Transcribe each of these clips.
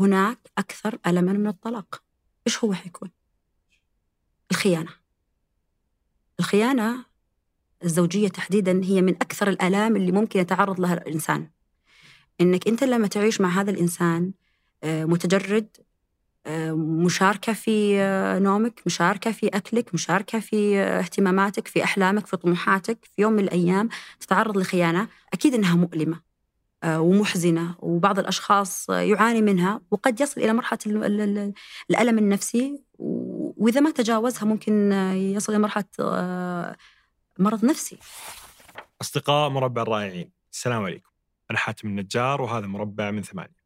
هناك أكثر ألما من الطلاق. إيش هو حيكون؟ الخيانة. الخيانة الزوجية تحديدا هي من أكثر الآلام اللي ممكن يتعرض لها الإنسان. إنك أنت لما تعيش مع هذا الإنسان آه، متجرد آه، مشاركة في آه، نومك مشاركة في أكلك مشاركة في اهتماماتك في أحلامك في طموحاتك في يوم من الأيام تتعرض لخيانة أكيد أنها مؤلمة. ومحزنة وبعض الأشخاص يعاني منها وقد يصل إلى مرحلة الألم النفسي وإذا ما تجاوزها ممكن يصل إلى مرحلة مرض نفسي. أصدقاء مربع الرائعين السلام عليكم. أنا حاتم النجار وهذا مربع من ثمانية.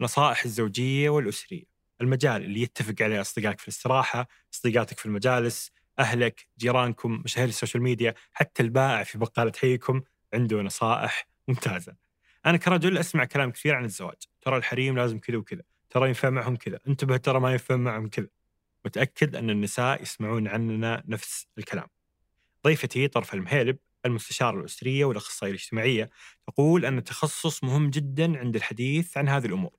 نصائح الزوجية والأسرية. المجال اللي يتفق عليه أصدقائك في الاستراحة أصدقائك في المجالس أهلك جيرانكم مشاهير السوشيال ميديا حتى البائع في بقالة حيكم عنده نصائح ممتازة. أنا كرجل أسمع كلام كثير عن الزواج. ترى الحريم لازم كذا وكذا. ترى ينفع معهم كذا. انتبه ترى ما ينفع معهم كذا. متأكد أن النساء يسمعون عننا نفس الكلام. ضيفتي طرف المهيلب المستشارة الأسرية والأخصائية الاجتماعية تقول أن التخصص مهم جدا عند الحديث عن هذه الأمور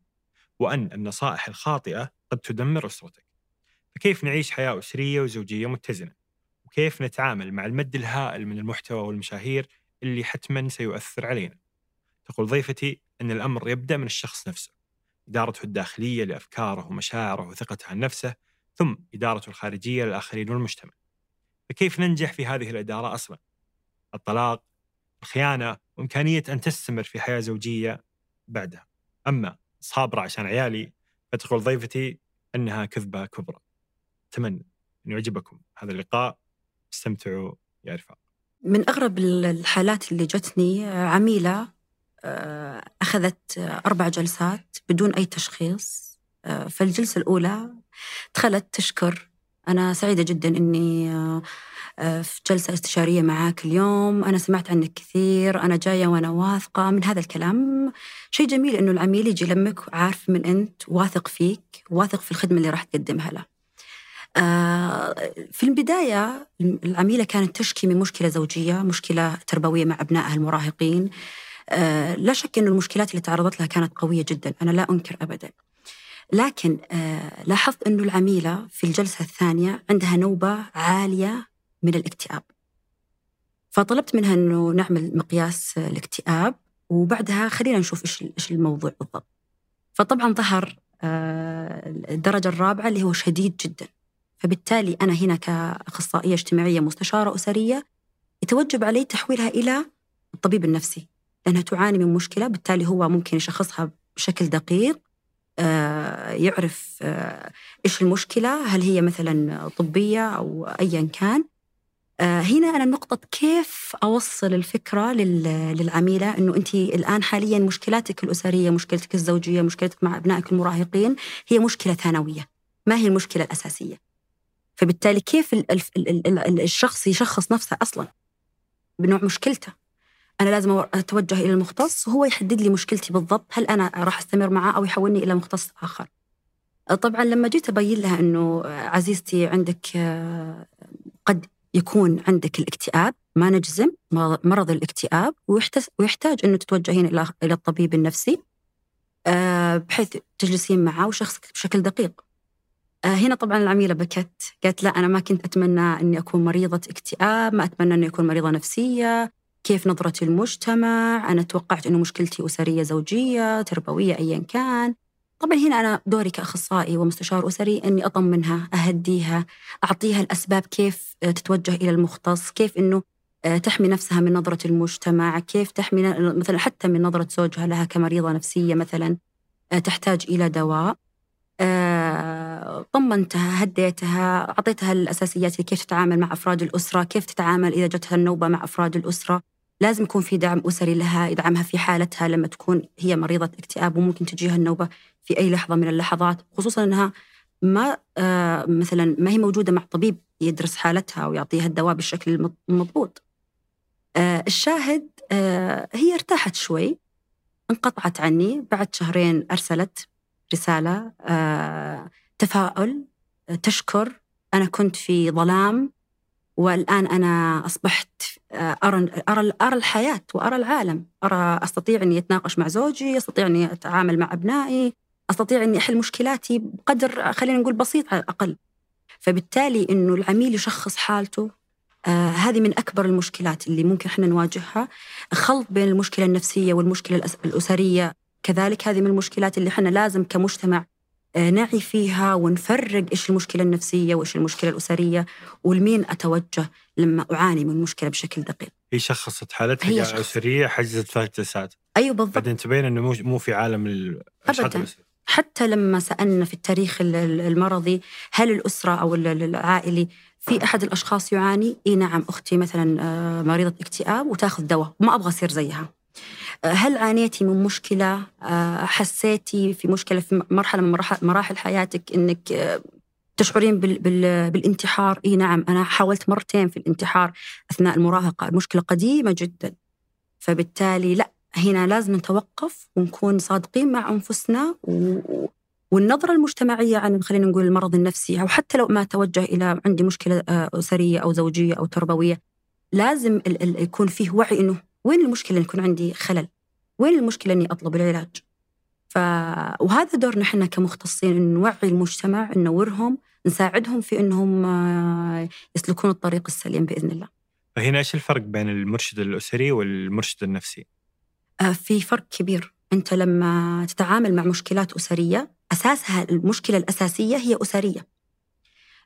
وأن النصائح الخاطئة قد تدمر أسرتك. فكيف نعيش حياة أسرية وزوجية متزنة؟ وكيف نتعامل مع المد الهائل من المحتوى والمشاهير اللي حتما سيؤثر علينا؟ تقول ضيفتي أن الأمر يبدأ من الشخص نفسه إدارته الداخلية لأفكاره ومشاعره وثقته عن نفسه ثم إدارته الخارجية للآخرين والمجتمع. فكيف ننجح في هذه الإدارة أصلا؟ الطلاق الخيانة وإمكانية أن تستمر في حياة زوجية بعدها. أما صابرة عشان عيالي فتقول ضيفتي أنها كذبة كبرى. أتمنى أن يعجبكم هذا اللقاء. استمتعوا يا رفاق. من أغرب الحالات اللي جتني عميلة أخذت أربع جلسات بدون أي تشخيص. آه، فالجلسة الأولى دخلت تشكر. أنا سعيدة جدا إني آه، في جلسة استشارية معاك اليوم. أنا سمعت عنك كثير. أنا جاية وأنا واثقة من هذا الكلام. شيء جميل إنه العميل يجي لمك عارف من أنت واثق فيك واثق في الخدمة اللي راح تقدمها له. في البداية العميلة كانت تشكي من مشكلة زوجية مشكلة تربوية مع أبنائها المراهقين. آه، لا شك أن المشكلات اللي تعرضت لها كانت قوية جدا. أنا لا أنكر أبدا. لكن آه، لاحظت أنه العميلة في الجلسة الثانية عندها نوبة عالية من الاكتئاب. فطلبت منها أنه نعمل مقياس الاكتئاب وبعدها خلينا نشوف إيش إيش الموضوع بالضبط. فطبعا ظهر آه، الدرجة الرابعة اللي هو شديد جدا. فبالتالي أنا هنا كأخصائية اجتماعية مستشارة أسرية يتوجب علي تحويلها إلى الطبيب النفسي. لأنها تعاني من مشكلة بالتالي هو ممكن يشخصها بشكل دقيق آه، يعرف آه، إيش المشكلة هل هي مثلا طبية أو أيا كان. آه، هنا أنا نقطة كيف أوصل الفكرة للعميلة أنه أنت الآن حاليا مشكلاتك الأسرية مشكلتك الزوجية مشكلتك مع أبنائك المراهقين هي مشكلة ثانوية ما هي المشكلة الأساسية. فبالتالي كيف الشخص يشخص نفسه أصلا بنوع مشكلته؟ أنا لازم أتوجه إلى المختص وهو يحدد لي مشكلتي بالضبط هل أنا راح أستمر معاه أو يحولني إلى مختص آخر. طبعا لما جيت أبين لها إنه عزيزتي عندك قد يكون عندك الاكتئاب ما نجزم مرض الاكتئاب ويحتاج إنه تتوجهين إلى إلى الطبيب النفسي بحيث تجلسين معه وشخصك بشكل دقيق. هنا طبعا العميلة بكت قالت لا أنا ما كنت أتمنى إني أكون مريضة اكتئاب ما أتمنى إني أكون مريضة نفسية. كيف نظرة المجتمع؟ أنا توقعت أنه مشكلتي أسرية زوجية تربوية أيا كان. طبعا هنا أنا دوري كأخصائي ومستشار أسري أني أطمنها أهديها أعطيها الأسباب كيف تتوجه إلى المختص كيف أنه آه، تحمي نفسها من نظرة المجتمع كيف تحمي مثلا حتى من نظرة زوجها لها كمريضة نفسية مثلا آه، تحتاج إلى دواء. آه، طمنتها هديتها أعطيتها الأساسيات كيف تتعامل مع أفراد الأسرة كيف تتعامل إذا جتها النوبة مع أفراد الأسرة. لازم يكون في دعم أسري لها يدعمها في حالتها لما تكون هي مريضة اكتئاب وممكن تجيها النوبة في أي لحظة من اللحظات خصوصا أنها ما آه مثلا ما هي موجودة مع طبيب يدرس حالتها ويعطيها الدواء بالشكل المضبوط. آه الشاهد آه هي ارتاحت شوي انقطعت عني بعد شهرين أرسلت رسالة تفاؤل تشكر أنا كنت في ظلام والآن أنا أصبحت آه، أرى أرى أرى الحياة وأرى العالم، أرى أستطيع إني أتناقش مع زوجي، أستطيع إني أتعامل مع أبنائي، أستطيع أني أحل مشكلاتي بقدر خلينا نقول بسيط على الأقل. فبالتالي إنه العميل يشخص حالته آه هذه من أكبر المشكلات اللي ممكن إحنا نواجهها. خلط بين المشكلة النفسية والمشكلة الأسرية كذلك هذه من المشكلات اللي إحنا لازم كمجتمع آه، نعي فيها ونفرق إيش المشكلة النفسية وإيش المشكلة الأسرية ولمين أتوجه لما أعاني من مشكلة بشكل دقيق. هي شخصت حالتها هي أسرية حجزت ثلاث جلسات. أيوه بالضبط. بعدين تبين إنه مو مو في عالم ابدا حتى لما سألنا في التاريخ المرضي هل الأسرة أو العائلي في أحد الأشخاص يعاني؟ إي نعم أختي مثلا آه، مريضة اكتئاب وتأخذ دواء وما أبغى أصير زيها. هل عانيتي من مشكلة آه، حسيتي في مشكلة في مرحلة من مراحل حياتك أنك آه، تشعرين بالانتحار إي نعم أنا حاولت مرتين في الانتحار أثناء المراهقة المشكلة قديمة جدا فبالتالي لا هنا لازم نتوقف ونكون صادقين مع أنفسنا و... والنظرة المجتمعية عن خلينا نقول المرض النفسي أو حتى لو ما توجه إلى عندي مشكلة آه، أسرية أو زوجية أو تربوية لازم يكون فيه وعي إنه وين المشكلة إن يكون عندي خلل؟ وين المشكلة إني أطلب العلاج؟ ف... وهذا دورنا إحنا كمختصين إن نوعي المجتمع ننورهم نساعدهم في إنهم آه، يسلكون الطريق السليم بإذن الله. فهنا إيش الفرق بين المرشد الأسري والمرشد النفسي؟ آه، في فرق كبير، أنت لما تتعامل مع مشكلات أسرية أساسها المشكلة الأساسية هي أسرية.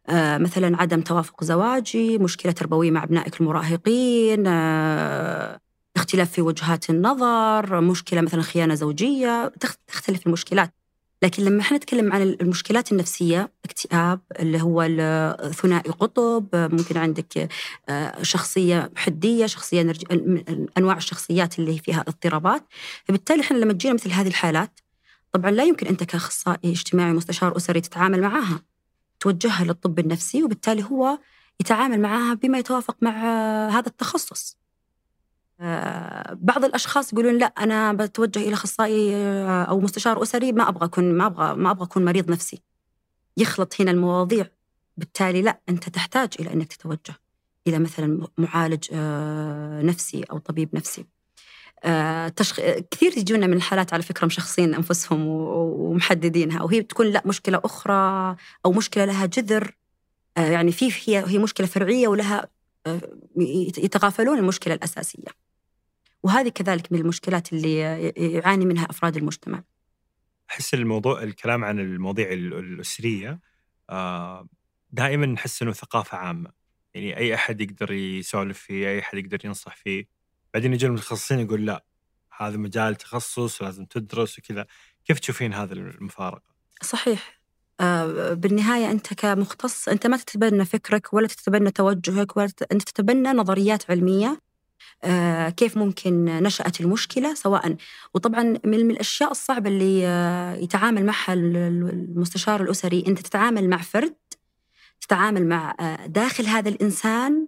آه، مثلا عدم توافق زواجي، مشكلة تربوية مع أبنائك المراهقين، اختلاف في وجهات النظر مشكلة مثلا خيانة زوجية تختلف المشكلات لكن لما إحنا نتكلم عن المشكلات النفسية اكتئاب اللي هو ثنائي قطب ممكن عندك آه، شخصية حدية شخصية. أنواع الشخصيات اللي فيها اضطرابات فبالتالي إحنا لما تجينا مثل هذه الحالات طبعا لا يمكن أنت كأخصائي اجتماعي مستشار أسري تتعامل معها توجهها للطب النفسي وبالتالي هو يتعامل معها بما يتوافق مع هذا التخصص آه، بعض الأشخاص يقولون لا أنا بتوجه إلى أخصائي آه، أو مستشار أسري ما أبغى أكون ما أبغى ما أبغى أكون مريض نفسي. يخلط هنا المواضيع. بالتالي لا أنت تحتاج إلى أنك تتوجه إلى مثلا معالج آه، نفسي أو طبيب نفسي. تشخ... كثير يجونا من الحالات على فكرة مشخصين أنفسهم ومحددينها وهي تكون لا مشكلة أخرى أو مشكلة لها جذر. يعني في هي هي مشكلة فرعية ولها يتغافلون المشكلة الأساسية وهذه كذلك من المشكلات اللي يعاني منها أفراد المجتمع. أحس الموضوع الكلام عن المواضيع الأسرية آه، دائما نحس إنه ثقافة عامة، يعني أي أحد يقدر يسولف فيه، أي أحد يقدر ينصح فيه، بعدين يجي المتخصصين يقول لا هذا مجال تخصص ولازم تدرس وكذا، كيف تشوفين هذا المفارقة؟ صحيح بالنهاية أنت كمختص أنت ما تتبنى فكرك ولا تتبنى توجهك ولا أنت تتبنى نظريات علمية آه، كيف ممكن نشأت المشكلة سواء. وطبعا من الأشياء الصعبة اللي آه، يتعامل معها المستشار الأسري أنت تتعامل مع فرد تتعامل مع آه، داخل هذا الإنسان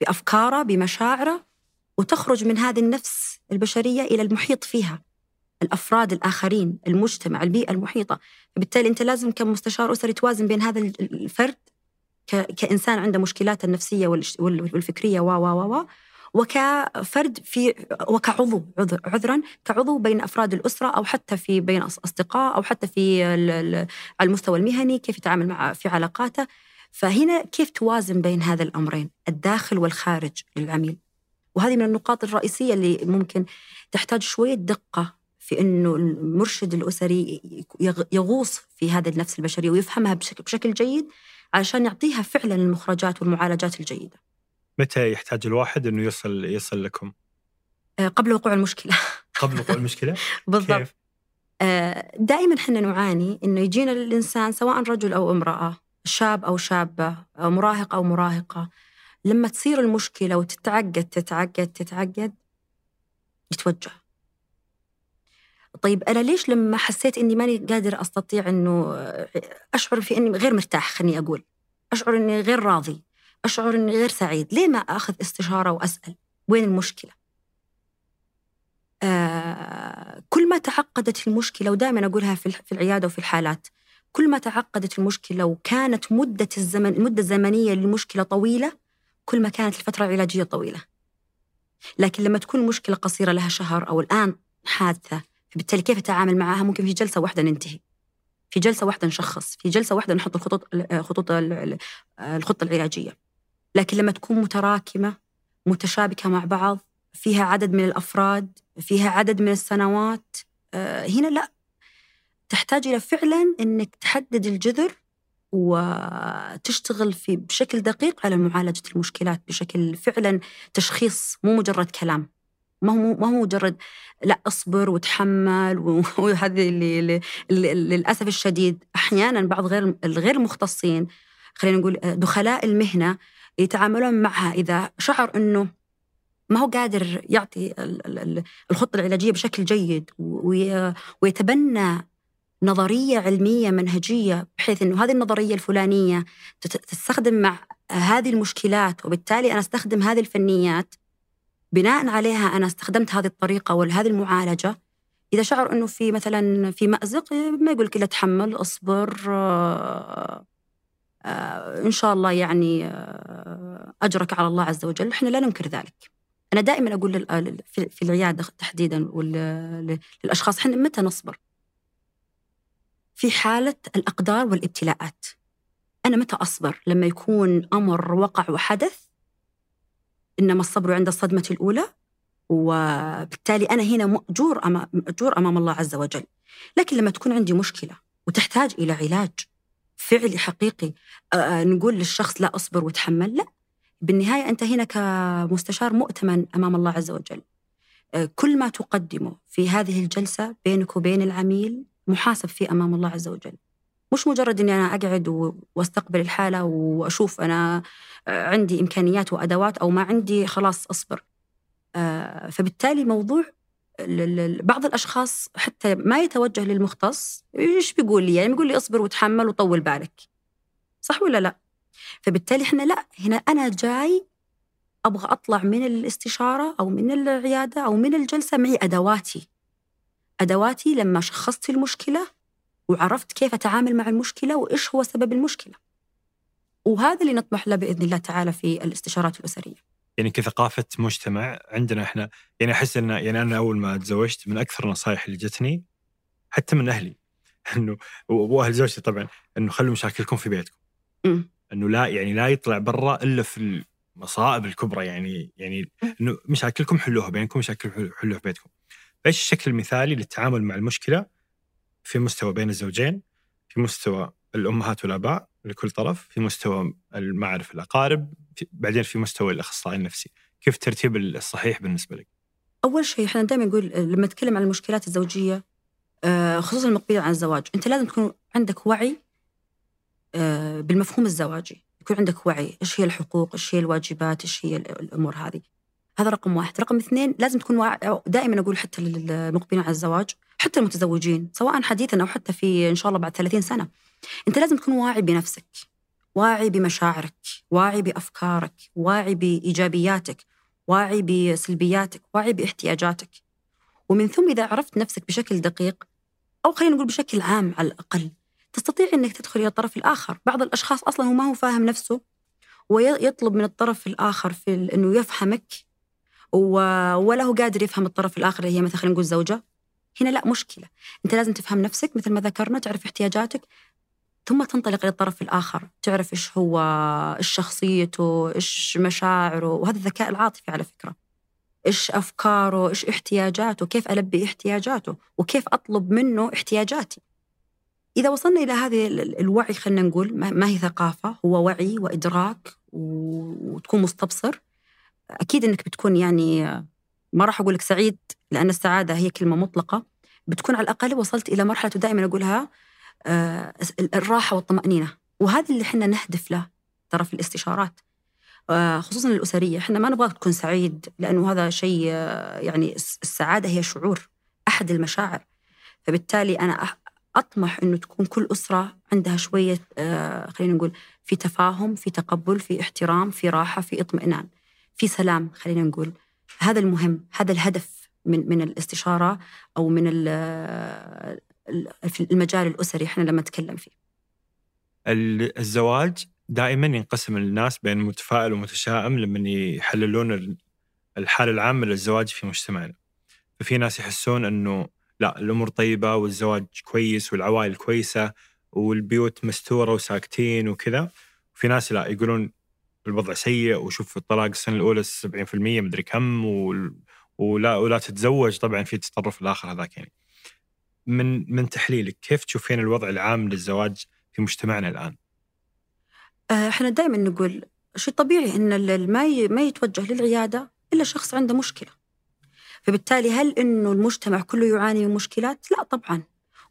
بأفكاره بمشاعره وتخرج من هذه النفس البشرية إلى المحيط فيها. الأفراد الآخرين، المجتمع، البيئة المحيطة، فبالتالي أنت لازم كمستشار أسري توازن بين هذا الفرد كإنسان عنده مشكلات النفسية والفكرية و و و وكفرد في وكعضو عذرا كعضو بين أفراد الأسرة أو حتى في بين أصدقاء أو حتى في على المستوى المهني كيف يتعامل مع في علاقاته. فهنا كيف توازن بين هذا الأمرين الداخل والخارج للعميل؟ وهذه من النقاط الرئيسية اللي ممكن تحتاج شوية دقة في إنه المرشد الأسري يغوص في هذا النفس البشريه ويفهمها بشكل جيد عشان يعطيها فعلا المخرجات والمعالجات الجيدة. متى يحتاج الواحد إنه يصل يصل لكم؟ آه، قبل وقوع المشكلة. قبل وقوع المشكلة؟ بالضبط. كيف؟ آه، دائما إحنا نعاني إنه يجينا الإنسان سواء رجل أو امرأة، شاب أو شابة، أو مراهق أو مراهقة، لما تصير المشكلة وتتعقد تتعقد تتعقد يتوجه. طيب أنا ليش لما حسيت إني ماني قادر أستطيع إنه أشعر في إني غير مرتاح خليني أقول؟ أشعر إني غير راضي أشعر إني غير سعيد. ليه ما أخذ استشارة وأسأل؟ وين المشكلة؟ آه كل ما تعقدت المشكلة ودائما أقولها في في العيادة وفي الحالات كل ما تعقدت المشكلة وكانت مدة الزمن المدة الزمنية للمشكلة طويلة كل ما كانت الفترة العلاجية طويلة. لكن لما تكون المشكلة قصيرة لها شهر أو الآن حادثة فبالتالي كيف أتعامل معها؟ ممكن في جلسة واحدة ننتهي. في جلسة واحدة نشخص. في جلسة واحدة نحط الخطط خطوط الخطة العلاجية. لكن لما تكون متراكمة متشابكة مع بعض فيها عدد من الأفراد فيها عدد من السنوات آه، هنا لا. تحتاج إلى فعلا إنك تحدد الجذر وتشتغل في بشكل دقيق على معالجة المشكلات بشكل فعلا تشخيص مو مجرد كلام. ما هو ما هو مجرد لا أصبر وتحمل وهذه اللي للأسف الشديد أحيانا بعض غير الغير المختصين خلينا نقول دخلاء المهنة يتعاملون معها إذا شعر إنه ما هو قادر يعطي الخطة العلاجية بشكل جيد ويتبنى نظرية علمية منهجية بحيث إنه هذه النظرية الفلانية تستخدم مع هذه المشكلات وبالتالي أنا أستخدم هذه الفنيات بناء عليها أنا استخدمت هذه الطريقة ولا هذه المعالجة. إذا شعر إنه في مثلا في مأزق ما يقول لك تحمل أصبر آه آه إن شاء الله يعني آه أجرك على الله عز وجل. إحنا لا ننكر ذلك. أنا دائما أقول في العيادة تحديدا للأشخاص إحنا متى نصبر؟ في حالة الأقدار والابتلاءات. أنا متى أصبر لما يكون أمر وقع وحدث؟ إنما الصبر عند الصدمة الأولى وبالتالي أنا هنا مأجور أمام, مأجور أمام الله عز وجل. لكن لما تكون عندي مشكلة وتحتاج إلى علاج فعلي حقيقي نقول للشخص لا أصبر وتحمل لا. بالنهاية أنت هنا كمستشار مؤتمن أمام الله عز وجل. كل ما تقدمه في هذه الجلسة بينك وبين العميل محاسب فيه أمام الله عز وجل. مش مجرد إني أنا أقعد وأستقبل الحالة وأشوف أنا عندي إمكانيات وأدوات أو ما عندي خلاص أصبر. آه، فبالتالي موضوع بعض الأشخاص حتى ما يتوجه للمختص إيش بيقول لي؟ يعني بيقول لي أصبر وتحمل وطول بالك. صح ولا لا؟ فبالتالي إحنا لا هنا أنا جاي أبغى أطلع من الاستشارة أو من العيادة أو من الجلسة معي أدواتي. أدواتي لما شخصت المشكلة وعرفت كيف أتعامل مع المشكلة وإيش هو سبب المشكلة وهذا اللي نطمح له بإذن الله تعالى في الاستشارات الأسرية يعني كثقافة مجتمع عندنا إحنا يعني أحس إن يعني أنا أول ما تزوجت من أكثر النصائح اللي جتني حتى من أهلي إنه وأهل زوجتي طبعا إنه خلوا مشاكلكم في بيتكم. م. إنه لا يعني لا يطلع برا إلا في المصائب الكبرى يعني يعني إنه مشاكلكم حلوها بينكم مشاكل حلوها في بيتكم. إيش الشكل المثالي للتعامل مع المشكلة في مستوى بين الزوجين في مستوى الأمهات والأباء لكل طرف في مستوى المعارف الأقارب بعدين في مستوى الأخصائي النفسي. كيف الترتيب الصحيح بالنسبة لك؟ أول شيء إحنا دائما نقول لما نتكلم عن المشكلات الزوجية آه، خصوصا المقبلة عن الزواج أنت لازم تكون عندك وعي آه، بالمفهوم الزواجي. يكون عندك وعي إيش هي الحقوق إيش هي الواجبات إيش هي الأمور هذه. هذا رقم واحد. رقم اثنين لازم تكون دائما أقول حتى للمقبلين على الزواج حتى المتزوجين سواء حديثا أو حتى في إن شاء الله بعد 30 سنة أنت لازم تكون واعي بنفسك واعي بمشاعرك واعي بأفكارك واعي بإيجابياتك واعي بسلبياتك واعي باحتياجاتك. ومن ثم إذا عرفت نفسك بشكل دقيق أو خلينا نقول بشكل عام على الأقل تستطيع أنك تدخل إلى الطرف الآخر. بعض الأشخاص أصلا هو ما هو فاهم نفسه ويطلب من الطرف الآخر في أنه يفهمك ولا هو قادر يفهم الطرف الآخر اللي هي مثلا خلينا نقول زوجة هنا لا مشكلة. أنت لازم تفهم نفسك مثل ما ذكرنا تعرف احتياجاتك ثم تنطلق للطرف الآخر. تعرف إيش هو إيش شخصيته إيش مشاعره وهذا الذكاء العاطفي على فكرة. إيش أفكاره إيش احتياجاته كيف ألبي احتياجاته وكيف أطلب منه احتياجاتي. إذا وصلنا إلى هذه الوعي خلينا نقول ما هي ثقافة هو وعي وإدراك وتكون مستبصر أكيد أنك بتكون يعني ما راح أقول لك سعيد لأن السعادة هي كلمة مطلقة. بتكون على الأقل وصلت إلى مرحلة دائما أقولها آه، الراحة والطمأنينة. وهذا اللي إحنا نهدف له ترى في الاستشارات. آه، خصوصا الأسرية. إحنا ما نبغاك تكون سعيد لأنه هذا شيء آه، يعني السعادة هي شعور أحد المشاعر. فبالتالي أنا أطمح أنه تكون كل أسرة عندها شوية خلينا نقول في تفاهم في تقبل في احترام في راحة في اطمئنان في سلام خلينا نقول. هذا المهم هذا الهدف من من الاستشارة أو من في المجال الأسري إحنا لما نتكلم فيه. الزواج دائما ينقسم الناس بين متفائل ومتشائم لما يحللون الحالة العامة للزواج في مجتمعنا. ففي ناس يحسون إنه لا الأمور طيبة والزواج كويس والعوائل كويسة والبيوت مستورة وساكتين وكذا في ناس لا يقولون الوضع سيء وشوف الطلاق السنة الأولى 70% مدري كم ولا ولا تتزوج طبعا في تطرف الآخر هذاك يعني. من من تحليلك كيف تشوفين الوضع العام للزواج في مجتمعنا الآن؟ آه، إحنا دائما نقول شيء طبيعي إن ما ما يتوجه للعيادة إلا شخص عنده مشكلة. فبالتالي هل إنه المجتمع كله يعاني من مشكلات؟ لا طبعا.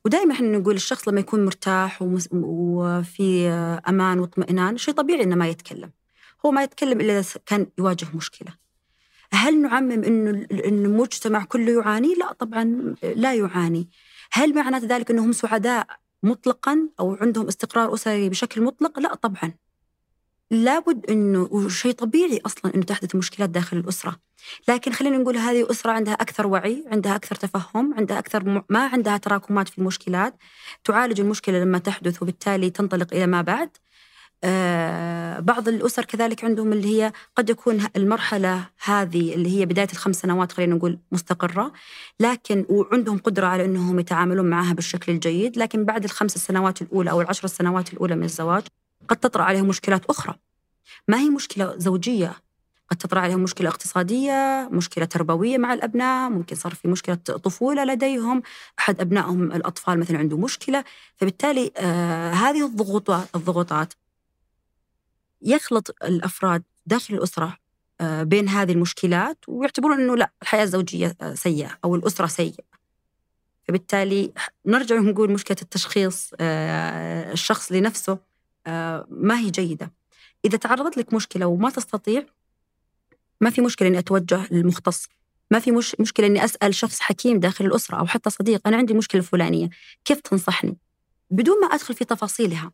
ودائما إحنا نقول الشخص لما يكون مرتاح وفي أمان واطمئنان شيء طبيعي إنه ما يتكلم. هو ما يتكلم إلا إذا كان يواجه مشكلة. هل نعمم إنه انه المجتمع كله يعاني؟ لا طبعا لا يعاني. هل معنى ذلك إنهم سعداء مطلقا أو عندهم استقرار أسري بشكل مطلق؟ لا طبعا. لابد إنه شيء طبيعي أصلا إنه تحدث مشكلات داخل الأسرة لكن خلينا نقول هذه أسرة عندها أكثر وعي عندها أكثر تفهم عندها أكثر ما عندها تراكمات في المشكلات تعالج المشكلة لما تحدث وبالتالي تنطلق إلى ما بعد بعض الأسر كذلك عندهم اللي هي قد يكون المرحلة هذه اللي هي بداية الخمس سنوات خلينا نقول مستقرة لكن وعندهم قدرة على إنهم يتعاملون معها بالشكل الجيد لكن بعد الخمس سنوات الأولى أو العشر سنوات الأولى من الزواج قد تطرأ عليهم مشكلات أخرى. ما هي مشكلة زوجية؟ قد تطرأ عليهم مشكلة اقتصادية مشكلة تربوية مع الأبناء ممكن صار في مشكلة طفولة لديهم أحد أبنائهم الأطفال مثلا عنده مشكلة فبالتالي آه هذه الضغوطات الضغوطات يخلط الأفراد داخل الأسرة آه بين هذه المشكلات ويعتبرون أنه لا الحياة الزوجية آه، سيئة أو الأسرة سيئة. فبالتالي نرجع نقول مشكلة التشخيص آه الشخص لنفسه ما هي جيدة. إذا تعرضت لك مشكلة وما تستطيع ما في مشكلة إني أتوجه للمختص. ما في مش مشكلة إني أسأل شخص حكيم داخل الأسرة أو حتى صديق أنا عندي مشكلة فلانية كيف تنصحني؟ بدون ما أدخل في تفاصيلها.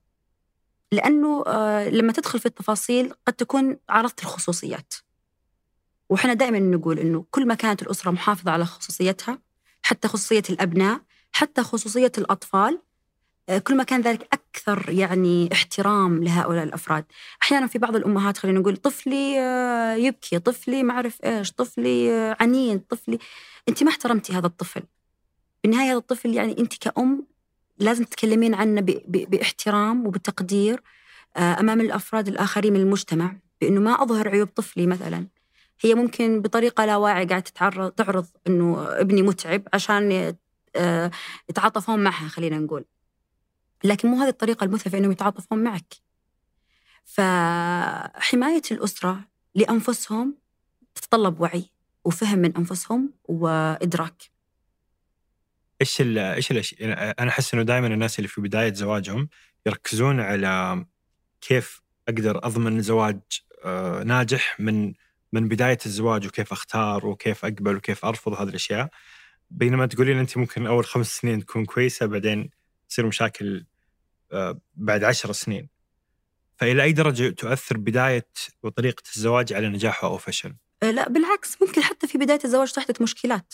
لأنه آه لما تدخل في التفاصيل قد تكون عرضت الخصوصيات. وإحنا دائما نقول إنه كل ما كانت الأسرة محافظة على خصوصيتها حتى خصوصية الأبناء حتى خصوصية الأطفال آه، كل ما كان ذلك أكثر يعني احترام لهؤلاء الأفراد. أحيانا في بعض الأمهات خلينا نقول طفلي آه، يبكي طفلي ما أعرف إيش طفلي عنين طفلي. أنت ما احترمتي هذا الطفل. بالنهاية هذا الطفل يعني أنت كأم لازم تتكلمين عنه باحترام وبتقدير أمام الأفراد الآخرين من المجتمع بأنه ما أظهر عيوب طفلي مثلا. هي ممكن بطريقة لا واعية قاعدة تتعرض تعرض أنه ابني متعب عشان يتعاطفون معها خلينا نقول. لكن مو هذه الطريقة المثلى في أنهم يتعاطفون معك. فحماية الأسرة لأنفسهم تتطلب وعي وفهم من أنفسهم وإدراك. إيش إيش الاشياء أنا أحس إنه دائما الناس اللي في بداية زواجهم يركزون على كيف أقدر أضمن زواج آه، ناجح من من بداية الزواج وكيف أختار وكيف أقبل وكيف أرفض هذه الأشياء. بينما تقولين أنت ممكن أول خمس سنين تكون كويسة بعدين تصير مشاكل آه، بعد عشر سنين. فإلى أي درجة تؤثر بداية وطريقة الزواج على نجاحه أو فشل؟ آه، لا بالعكس ممكن حتى في بداية الزواج تحدث مشكلات.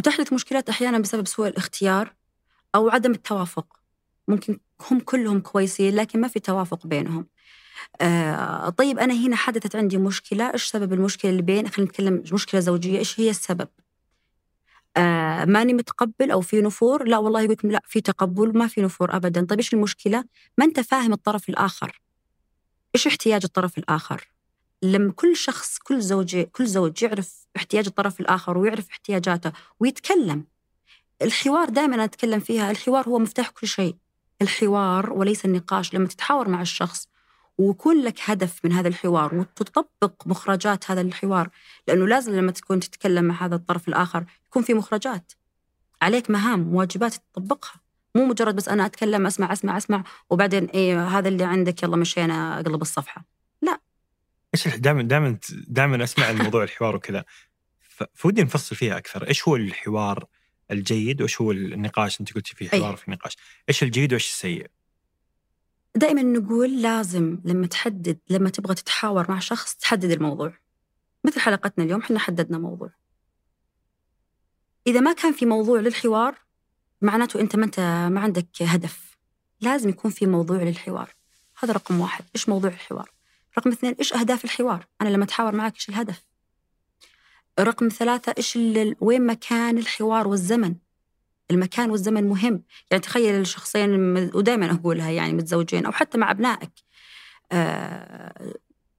وتحدث مشكلات أحيانا بسبب سوء الاختيار أو عدم التوافق. ممكن هم كلهم كويسين لكن ما في توافق بينهم. آه طيب أنا هنا حدثت عندي مشكلة. إيش سبب المشكلة اللي بين؟ خلينا نتكلم مشكلة زوجية. إيش هي السبب؟ آه ماني متقبل أو في نفور؟ لا والله يقول لا في تقبل ما في نفور ابدا. طيب إيش المشكلة؟ ما أنت فاهم الطرف الآخر. إيش احتياج الطرف الآخر؟ لما كل شخص كل زوج كل زوج يعرف احتياج الطرف الآخر ويعرف احتياجاته ويتكلم. الحوار دائما أتكلم فيها الحوار هو مفتاح كل شيء. الحوار وليس النقاش لما تتحاور مع الشخص ويكون لك هدف من هذا الحوار وتطبق مخرجات هذا الحوار لأنه لازم لما تكون تتكلم مع هذا الطرف الآخر يكون في مخرجات. عليك مهام واجبات تطبقها. مو مجرد بس أنا أتكلم أسمع أسمع أسمع وبعدين إيه هذا اللي عندك يلا مشينا أقلب الصفحة. لا. إيش دائما دائما دائما أسمع الموضوع الحوار وكذا. فودي نفصل فيها أكثر. إيش هو الحوار الجيد وإيش هو النقاش أنت قلتي في حوار في نقاش إيش الجيد وإيش السيء؟ دائما نقول لازم لما تحدد لما تبغى تتحاور مع شخص تحدد الموضوع. مثل حلقتنا اليوم إحنا حددنا موضوع. إذا ما كان في موضوع للحوار معناته أنت ما أنت ما عندك هدف. لازم يكون في موضوع للحوار. هذا رقم واحد. إيش موضوع الحوار؟ رقم اثنين إيش أهداف الحوار؟ أنا لما أتحاور معك إيش الهدف؟ رقم ثلاثة إيش وين مكان الحوار والزمن؟ المكان والزمن مهم. يعني تخيل الشخصين ودائما أقولها يعني متزوجين أو حتى مع أبنائك. آه،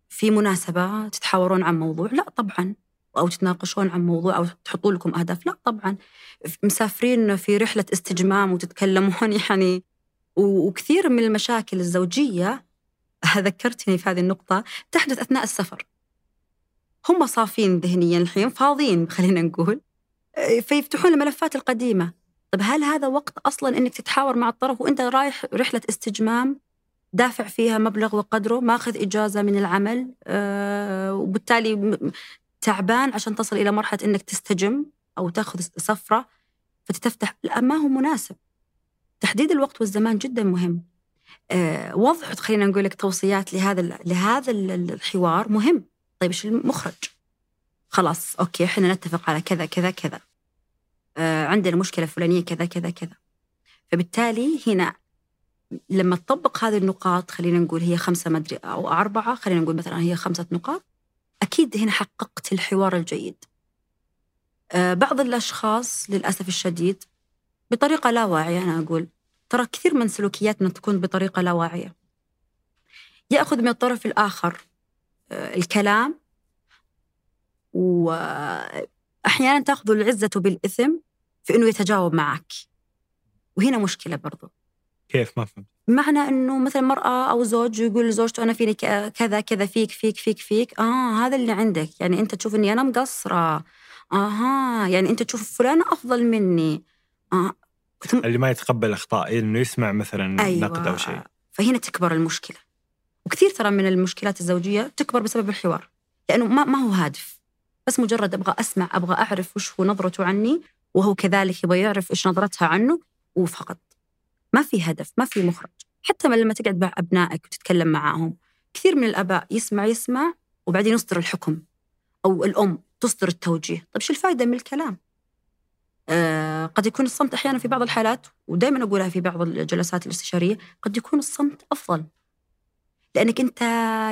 في مناسبة تتحاورون عن موضوع؟ لا طبعا. أو تتناقشون عن موضوع أو تحطوا لكم أهداف؟ لا طبعا. مسافرين في رحلة استجمام وتتكلمون يعني وكثير من المشاكل الزوجية ذكرتني في هذه النقطة تحدث أثناء السفر. هم صافين ذهنيا الحين فاضيين خلينا نقول. فيفتحون الملفات القديمة. طيب هل هذا وقت أصلا أنك تتحاور مع الطرف وأنت رايح رحلة استجمام دافع فيها مبلغ وقدره ماخذ إجازة من العمل أه وبالتالي تعبان عشان تصل إلى مرحلة أنك تستجم أو تأخذ سفرة فتفتح. لا ما هو مناسب. تحديد الوقت والزمان جدا مهم. وضع خلينا نقول لك توصيات لهذا لهذا الحوار مهم. طيب إيش المخرج؟ خلاص أوكي إحنا نتفق على كذا كذا كذا. آه عندنا مشكلة فلانية كذا كذا كذا. فبالتالي هنا لما تطبق هذه النقاط خلينا نقول هي خمسة مدري أو أربعة خلينا نقول مثلا هي خمسة نقاط أكيد هنا حققت الحوار الجيد. آه بعض الأشخاص للأسف الشديد بطريقة لا واعية أنا أقول. ترى كثير من سلوكياتنا تكون بطريقة لا واعية. يأخذ من الطرف الآخر آه الكلام وأحيانا تأخذ العزة بالإثم في أنه يتجاوب معك. وهنا مشكلة برضو. كيف؟ ما فهمت. معنى إنه مثلا مرأة أو زوج يقول لزوجته أنا فيني كذا كذا فيك فيك فيك فيك. آه هذا اللي عندك. يعني أنت تشوف إني أنا مقصرة. أها يعني أنت تشوف فلان أفضل مني. آه. اللي ما يتقبل أخطاء إنه يسمع مثلا أيوة. نقد أو شيء. فهنا تكبر المشكلة. وكثير ترى من المشكلات الزوجية تكبر بسبب الحوار لأنه ما ما هو هادف. بس مجرد أبغى أسمع أبغى أعرف وش هو نظرته عني وهو كذلك يبغى يعرف إيش نظرتها عنه وفقط. ما في هدف ما في مخرج. حتى لما تقعد مع أبنائك وتتكلم معاهم كثير من الأباء يسمع يسمع وبعدين يصدر الحكم أو الأم تصدر التوجيه. طيب شو الفائده من الكلام؟ قد يكون الصمت أحيانا في بعض الحالات ودائما أقولها في بعض الجلسات الاستشارية قد يكون الصمت أفضل. لأنك أنت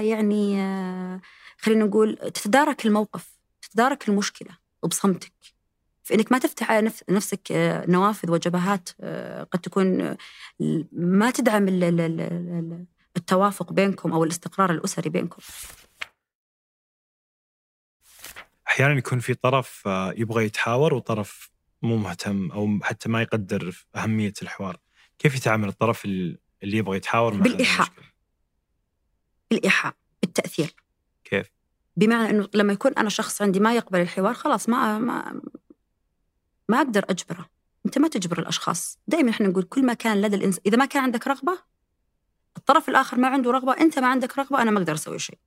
يعني آه خلينا نقول تتدارك الموقف تتدارك المشكلة بصمتك. فإنك ما تفتح على نفسك آه، نوافذ وجبهات آه، قد تكون آه، ما تدعم التوافق بينكم أو الاستقرار الأسري بينكم. أحيانا يكون في طرف يبغى يتحاور وطرف مو مهتم أو حتى ما يقدر أهمية الحوار. كيف يتعامل الطرف اللي يبغى يتحاور مع بالإيحاء. بالإيحاء بالتأثير. كيف؟ بمعنى إنه لما يكون أنا شخص عندي ما يقبل الحوار خلاص ما ما ما أقدر أجبره. أنت ما تجبر الأشخاص. دائما إحنا نقول كل ما كان لدى الانسان إذا ما كان عندك رغبة الطرف الآخر ما عنده رغبة أنت ما عندك رغبة أنا ما أقدر أسوي شيء.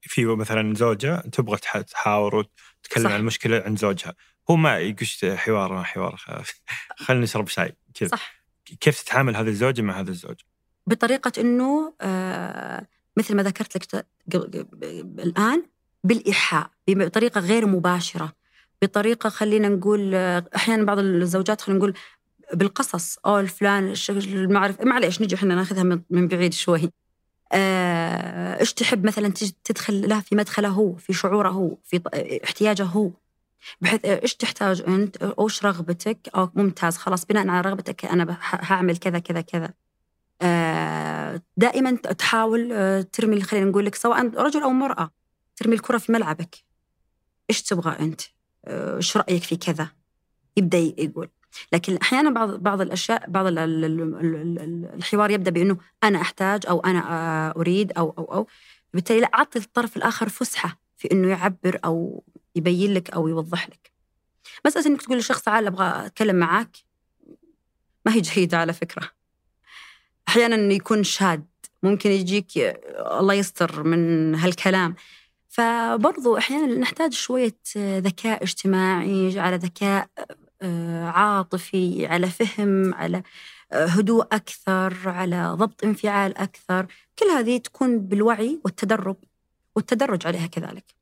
في مثلا زوجة تبغى تحاور وتتكلم عن المشكلة عند زوجها. هو ما يقش حوار ما حوار خلينا نشرب شاي كذا. صح. كيف تتعامل هذه الزوجة مع هذا الزوج؟ بطريقة إنه آه مثل ما ذكرت لك الآن بالإيحاء بطريقة غير مباشرة بطريقة خلينا نقول أحيانا بعض الزوجات خلينا نقول بالقصص أو الفلان المعرف معليش نجي إحنا ناخذها من بعيد شوي. آه، إيش تحب مثلا تدخل له في مدخله هو في شعوره هو في احتياجه هو. بحيث إيش تحتاج أنت؟ اوش رغبتك؟ أو ممتاز خلاص بناء على رغبتك أنا هعمل كذا كذا كذا. آه، دائما تحاول آه، ترمي خلينا نقول لك سواء رجل أو امراه ترمي الكرة في ملعبك. إيش تبغى أنت؟ آه، إيش رأيك في كذا؟ يبدأ يقول. لكن أحيانا بعض بعض الأشياء بعض الحوار يبدأ بأنه أنا أحتاج أو أنا آه، أريد أو أو أو. بالتالي لا أعطي الطرف الآخر فسحة في أنه يعبر أو يبين لك أو يوضح لك. مسألة أنك تقول لشخص تعال أبغى أتكلم معاك ما هي جيدة على فكرة. أحيانا يكون شاد ممكن يجيك الله يستر من هالكلام. فبرضو أحيانا نحتاج شوية ذكاء اجتماعي على ذكاء آه، عاطفي على فهم على آه، هدوء أكثر على ضبط انفعال أكثر. كل هذه تكون بالوعي والتدرب والتدرج عليها كذلك.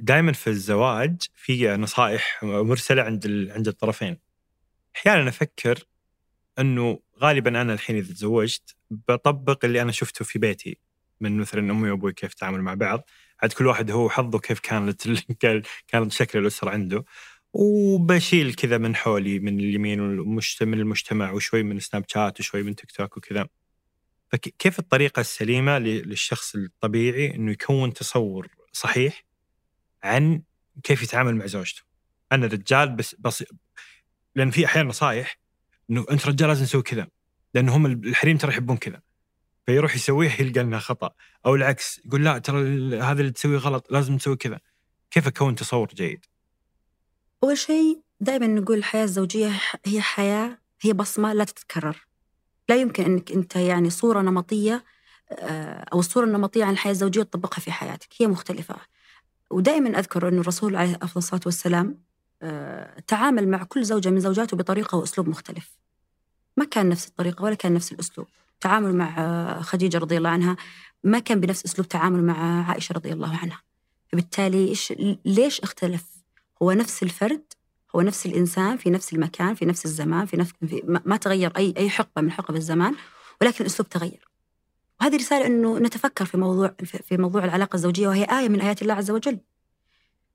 دائما في الزواج في نصائح مرسلة عند عند الطرفين. أحيانا أفكر إنه غالبا أنا الحين إذا تزوجت بطبق اللي أنا شفته في بيتي من مثلا أمي وأبوي كيف تعاملوا مع بعض. عاد كل واحد هو حظه كيف كانت كانت شكل الأسرة عنده. وبشيل كذا من حولي من اليمين من المجتمع وشوي من سناب شات وشوي من تيك توك وكذا. فكيف الطريقة السليمة للشخص الطبيعي إنه يكون تصور صحيح عن كيف يتعامل مع زوجته. أنا رجال بس بس لأن في أحيانا نصائح إنه أنت رجال لازم تسوي كذا لأنه هم الحريم ترى يحبون كذا. فيروح يسويه يلقى انها خطأ أو العكس يقول لا ترى هذا اللي تسويه غلط لازم تسوي كذا. كيف أكون تصور جيد؟ أول شيء دائما نقول الحياة الزوجية هي حياة هي بصمة لا تتكرر. لا يمكن إنك أنت يعني صورة نمطية آه، أو الصورة النمطيه عن الحياة الزوجية تطبقها في حياتك. هي مختلفة. ودائما أذكر انه الرسول عليه افضل الصلاة والسلام آه، تعامل مع كل زوجة من زوجاته بطريقة وأسلوب مختلف. ما كان نفس الطريقة ولا كان نفس الأسلوب. تعامل مع خديجة رضي الله عنها ما كان بنفس أسلوب تعامل مع عائشة رضي الله عنها. فبالتالي إيش ليش اختلف؟ هو نفس الفرد هو نفس الإنسان في نفس المكان في نفس الزمان في نفس ما تغير أي أي حقبة من حقب الزمان ولكن الاسلوب تغير. وهذه رسالة إنه نتفكر في موضوع في موضوع العلاقة الزوجية وهي آية من آيات الله عز وجل.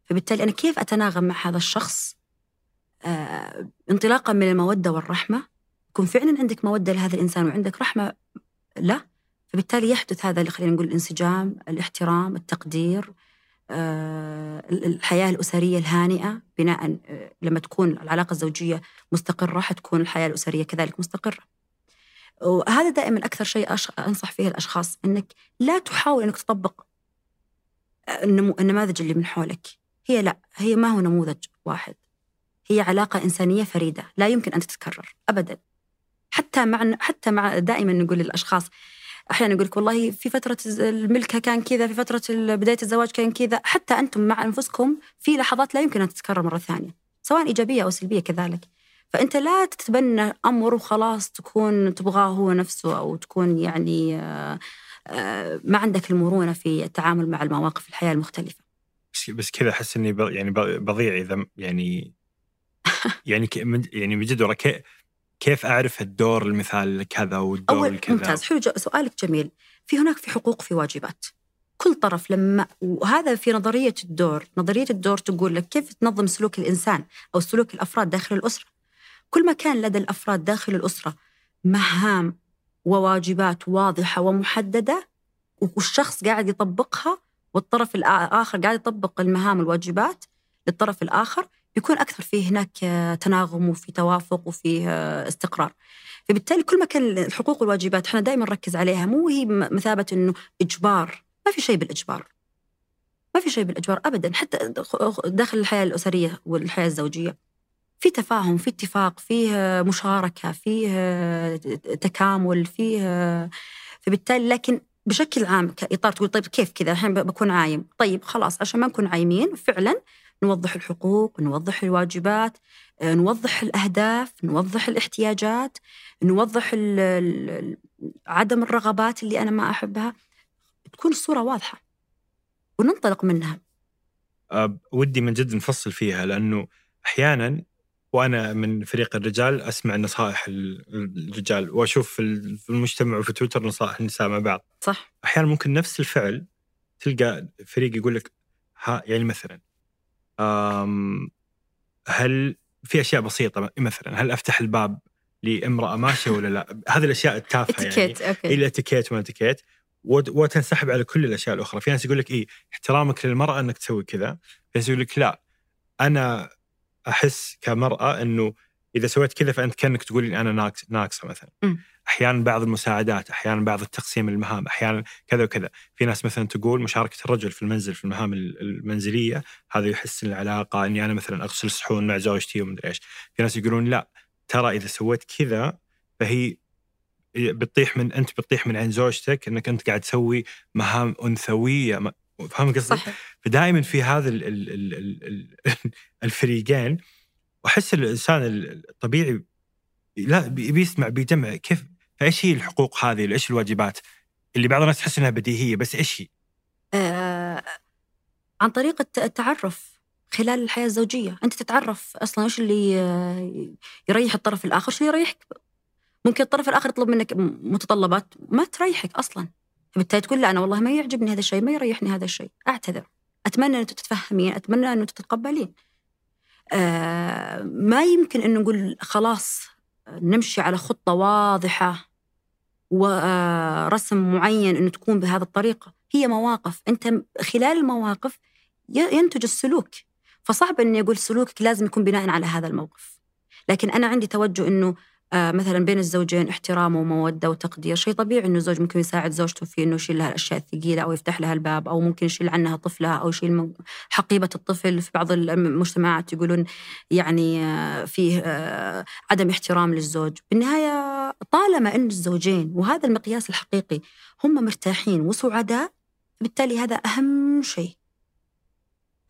فبالتالي أنا كيف أتناغم مع هذا الشخص؟ آه انطلاقا من المودة والرحمة. يكون فعلا عندك مودة لهذا الإنسان وعندك رحمة له فبالتالي يحدث هذا اللي خلينا نقول الانسجام الاحترام التقدير آه، الحياة الأسرية الهانئة بناء آه، لما تكون العلاقة الزوجية مستقرة حتكون الحياة الأسرية كذلك مستقرة. وهذا دائما أكثر شيء أنصح فيه الأشخاص أنك لا تحاول أنك تطبق آه، النماذج اللي من حولك. هي لا هي ما هو نموذج واحد. هي علاقة إنسانية فريدة لا يمكن أن تتكرر أبدا. حتى مع حتى مع دائما نقول للأشخاص أحيانا يقول لك والله في فترة الملكه كان كذا في فترة بداية الزواج كان كذا. حتى أنتم مع أنفسكم في لحظات لا يمكن أن تتكرر مرة ثانية سواء إيجابية أو سلبية كذلك. فأنت لا تتبنى أمر وخلاص تكون تبغاه هو نفسه أو تكون يعني آه، آه، ما عندك المرونة في التعامل مع المواقف الحياة المختلفة. بس كذا أحس إني يعني بضيع إذا يعني يعني يعني بجد ورا كيف أعرف الدور المثال كذا والدور أول الكذا ممتاز. حلو سؤالك جميل. في هناك في حقوق في واجبات. كل طرف لما وهذا في نظرية الدور. نظرية الدور تقول لك كيف تنظم سلوك الإنسان أو سلوك الأفراد داخل الأسرة؟ كل ما كان لدى الأفراد داخل الأسرة مهام وواجبات واضحة ومحددة والشخص قاعد يطبقها والطرف الآخر قاعد يطبق المهام والواجبات للطرف الآخر بيكون أكثر فيه هناك تناغم وفي توافق وفي استقرار. فبالتالي كل ما كان الحقوق والواجبات إحنا دائما نركز عليها مو هي مثابة إنه إجبار، ما في شيء بالإجبار. ما في شيء بالإجبار ابدا حتى داخل الحياة الأسرية والحياة الزوجية. في تفاهم، في اتفاق، فيه مشاركة، فيه تكامل، فيه فبالتالي لكن بشكل عام كاطار تقول طيب كيف كذا؟ الحين بكون عايم، طيب خلاص عشان ما نكون عايمين فعلا نوضح الحقوق نوضح الواجبات نوضح الأهداف نوضح الاحتياجات نوضح عدم الرغبات اللي أنا ما أحبها. تكون الصورة واضحة وننطلق منها. ودي من جد نفصل فيها لأنه أحيانا وأنا من فريق الرجال أسمع نصائح الرجال وأشوف في المجتمع وفي تويتر نصائح النساء مع بعض. صح. أحيانا ممكن نفس الفعل تلقى فريق يقول لك ها يعني مثلا هل في أشياء بسيطة مثلا هل أفتح الباب لامرأة ماشية ولا لا؟ هذه الأشياء التافهة يعني. أوكي. الاتيكيت وما اتيكيت وتنسحب على كل الأشياء الأخرى، في ناس يقول لك اي احترامك للمرأة إنك تسوي كذا، في ناس يقول لك لا أنا أحس كمرأة إنه إذا سويت كذا فأنت كأنك تقول أنا ناقص ناقصة مثلا. م. أحيانا بعض المساعدات أحيانا بعض التقسيم المهام أحيانا كذا وكذا في ناس مثلا تقول مشاركة الرجل في المنزل في المهام المنزلية هذا يحسن العلاقة إني أنا مثلا أغسل الصحون مع زوجتي ومدري إيش في ناس يقولون لا ترى إذا سويت كذا فهي بتطيح من أنت بتطيح من عين زوجتك إنك أنت قاعد تسوي مهام أنثوية فاهم قصدي؟ فدائما في هذا ال ال ال ال الفريقين وأحس الإنسان الطبيعي لا بيسمع بيجمع كيف فإيش هي الحقوق هذه؟ إيش الواجبات؟ اللي بعض الناس تحس إنها بديهية بس إيش هي؟ آه عن طريق التعرف خلال الحياة الزوجية، أنت تتعرف أصلا إيش اللي يريح الطرف الآخر، إيش اللي يريحك. ممكن الطرف الآخر يطلب منك متطلبات ما تريحك أصلا. فبالتالي تقول لا أنا والله ما يعجبني هذا الشيء، ما يريحني هذا الشيء، أعتذر. أتمنى ان تتفهمين، أتمنى ان تتقبلين. آه ما يمكن أن نقول خلاص نمشي على خطة واضحة ورسم معين أنه تكون بهذه الطريقة. هي مواقف. أنت خلال المواقف ينتج السلوك. فصعب أني أقول سلوكك لازم يكون بناء على هذا الموقف. لكن أنا عندي توجه آه، مثلا بين الزوجين احترام ومودة وتقدير شيء طبيعي أنه الزوج ممكن يساعد زوجته في أنه يشيل لها الأشياء الثقيلة أو يفتح لها الباب أو ممكن يشيل عنها طفلها أو يشيل حقيبة الطفل. في بعض المجتمعات يقولون يعني آه، فيه آه، عدم احترام للزوج. بالنهاية طالما أن الزوجين وهذا المقياس الحقيقي هم مرتاحين وسعداء بالتالي هذا أهم شيء.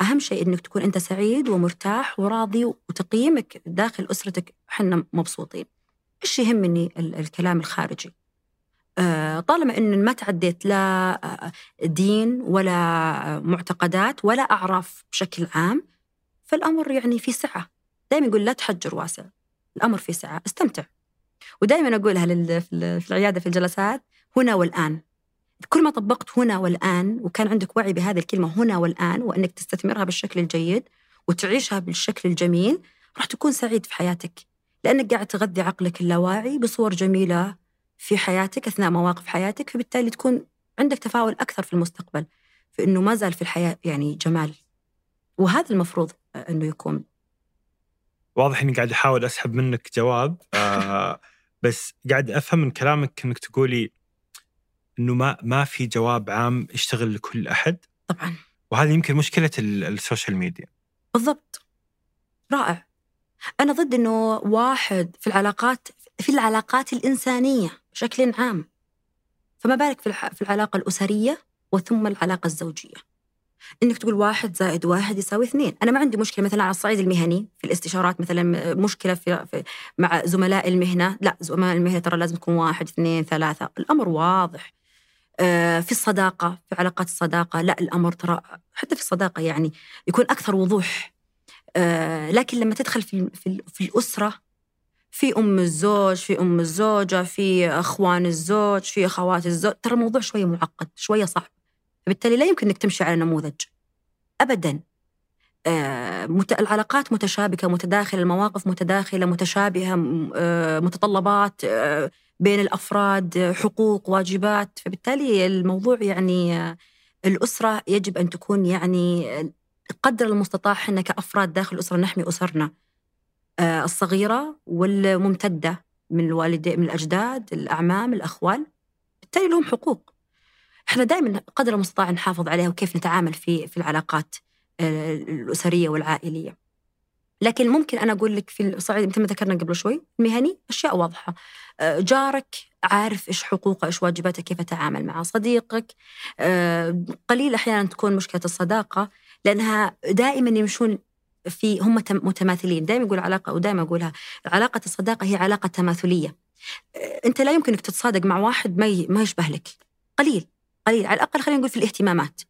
أهم شيء إنك تكون أنت سعيد ومرتاح وراضي وتقييمك داخل أسرتك. حنا مبسوطين. إيش يهمني الكلام الخارجي؟ آه، طالما إن ما تعديت لا آه، دين ولا معتقدات ولا أعراف بشكل عام فالأمر يعني في سعة. دائما يقول لا تحجر واسع. الأمر في سعة. استمتع. ودائما أقولها في العيادة في الجلسات هنا والآن. كل ما طبقت هنا والآن وكان عندك وعي بهذه الكلمة هنا والآن وأنك تستثمرها بالشكل الجيد وتعيشها بالشكل الجميل راح تكون سعيد في حياتك. لأنك قاعد تغذي عقلك اللاواعي بصور جميلة في حياتك أثناء مواقف حياتك فبالتالي تكون عندك تفاؤل أكثر في المستقبل في أنه ما زال في الحياة يعني جمال. وهذا المفروض أنه يكون. واضح إني قاعد أحاول أسحب منك جواب آه بس قاعد أفهم من كلامك إنك تقولي إنه ما ما في جواب عام يشتغل لكل أحد. طبعا. وهذه يمكن مشكلة السوشيال ميديا. بالضبط. رائع. أنا ضد إنه واحد في العلاقات في العلاقات الإنسانية بشكل عام. فما بالك في العلاقة الأسرية وثم العلاقة الزوجية. إنك تقول واحد زائد واحد يساوي اثنين، أنا ما عندي مشكلة مثلا على الصعيد المهني في الاستشارات مثلا مشكلة في, في مع زملاء المهنة، لا زملاء المهنة ترى لازم تكون واحد اثنين ثلاثة، الأمر واضح. آه، في الصداقة في علاقات الصداقة. لا الأمر ترى حتى في الصداقة يعني يكون أكثر وضوح. آه، لكن لما تدخل في, في, في الأسرة في أم الزوج في أم الزوجة في أخوان الزوج في أخوات الزوج ترى الموضوع شوية معقد شوية صعب. فبالتالي لا يمكن أنك تمشي على نموذج. أبدا. آه، العلاقات متشابكة متداخلة المواقف متداخلة متشابهة متطلبات بين الأفراد حقوق واجبات. فبالتالي الموضوع يعني الأسرة يجب أن تكون يعني قدر المستطاع إحنا كافراد داخل الاسره نحمي أسرنا آه، الصغيرة والممتدة من الوالدين من الأجداد الأعمام الاخوال بالتالي لهم حقوق. إحنا دائما قدر المستطاع نحافظ عليها وكيف نتعامل في في العلاقات آه، الأسرية والعائلية. لكن ممكن أنا أقول لك في الصعيد مثل ما ذكرنا قبل شوي المهني أشياء واضحة. آه، جارك عارف إيش حقوقه إيش واجباته كيف اتعامل معه صديقك. قليل أحيانا تكون مشكلة الصداقة. لأنها دائما يمشون في هم متماثلين. دائما يقول علاقة ودائما أقولها علاقة الصداقة هي علاقة تماثلية. آه، أنت لا يمكنك تتصادق مع واحد ما ما يشبه لك. قليل قليل. على الأقل خلينا نقول في الاهتمامات.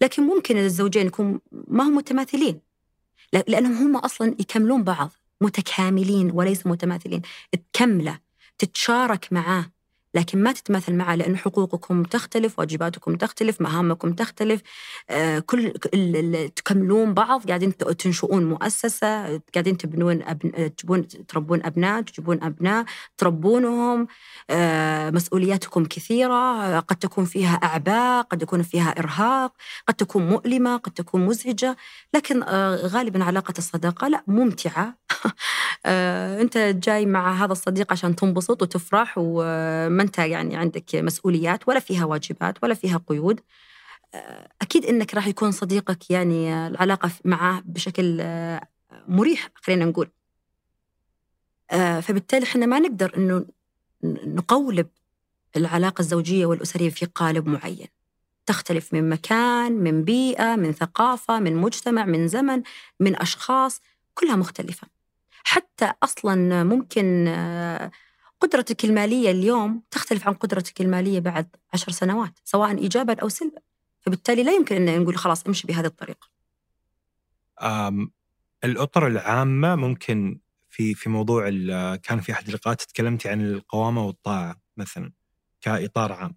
لكن ممكن الزوجين يكون ما هم متماثلين. لأنهم هم أصلا يكملون بعض. متكاملين وليس متماثلين. تكملة تتشارك معاه. لكن ما تتماثل معه لأن حقوقكم تختلف واجباتكم تختلف مهامكم تختلف. آه، كل تكملون بعض قاعدين تنشؤون مؤسسة قاعدين تبنون أبن... تجيبون تربون أبناء تجيبون أبناء تربونهم. آه، مسؤولياتكم كثيرة قد تكون فيها أعباء قد يكون فيها إرهاق قد تكون مؤلمة قد تكون مزعجة. لكن آه، غالبا علاقة الصداقة لا ممتعة. أنت جاي مع هذا الصديق عشان تنبسط وتفرح وما أنت يعني عندك مسؤوليات ولا فيها واجبات ولا فيها قيود أكيد أنك راح يكون صديقك يعني العلاقة معه بشكل مريح خلينا نقول. فبالتالي إحنا ما نقدر إنه نقولب العلاقة الزوجية والأسرية في قالب معين. تختلف من مكان من بيئة من ثقافة من مجتمع من زمن من أشخاص كلها مختلفة. حتى أصلا ممكن قدرتك المالية اليوم تختلف عن قدرتك المالية بعد عشر سنوات سواء إيجابا أو سلبا. فبالتالي لا يمكن أن نقول خلاص امشي بهذه الطريقة. الأطر العامة ممكن في في موضوع كان في أحد اللقاءات تكلمتي عن القوامة والطاعة مثلا كإطار عام.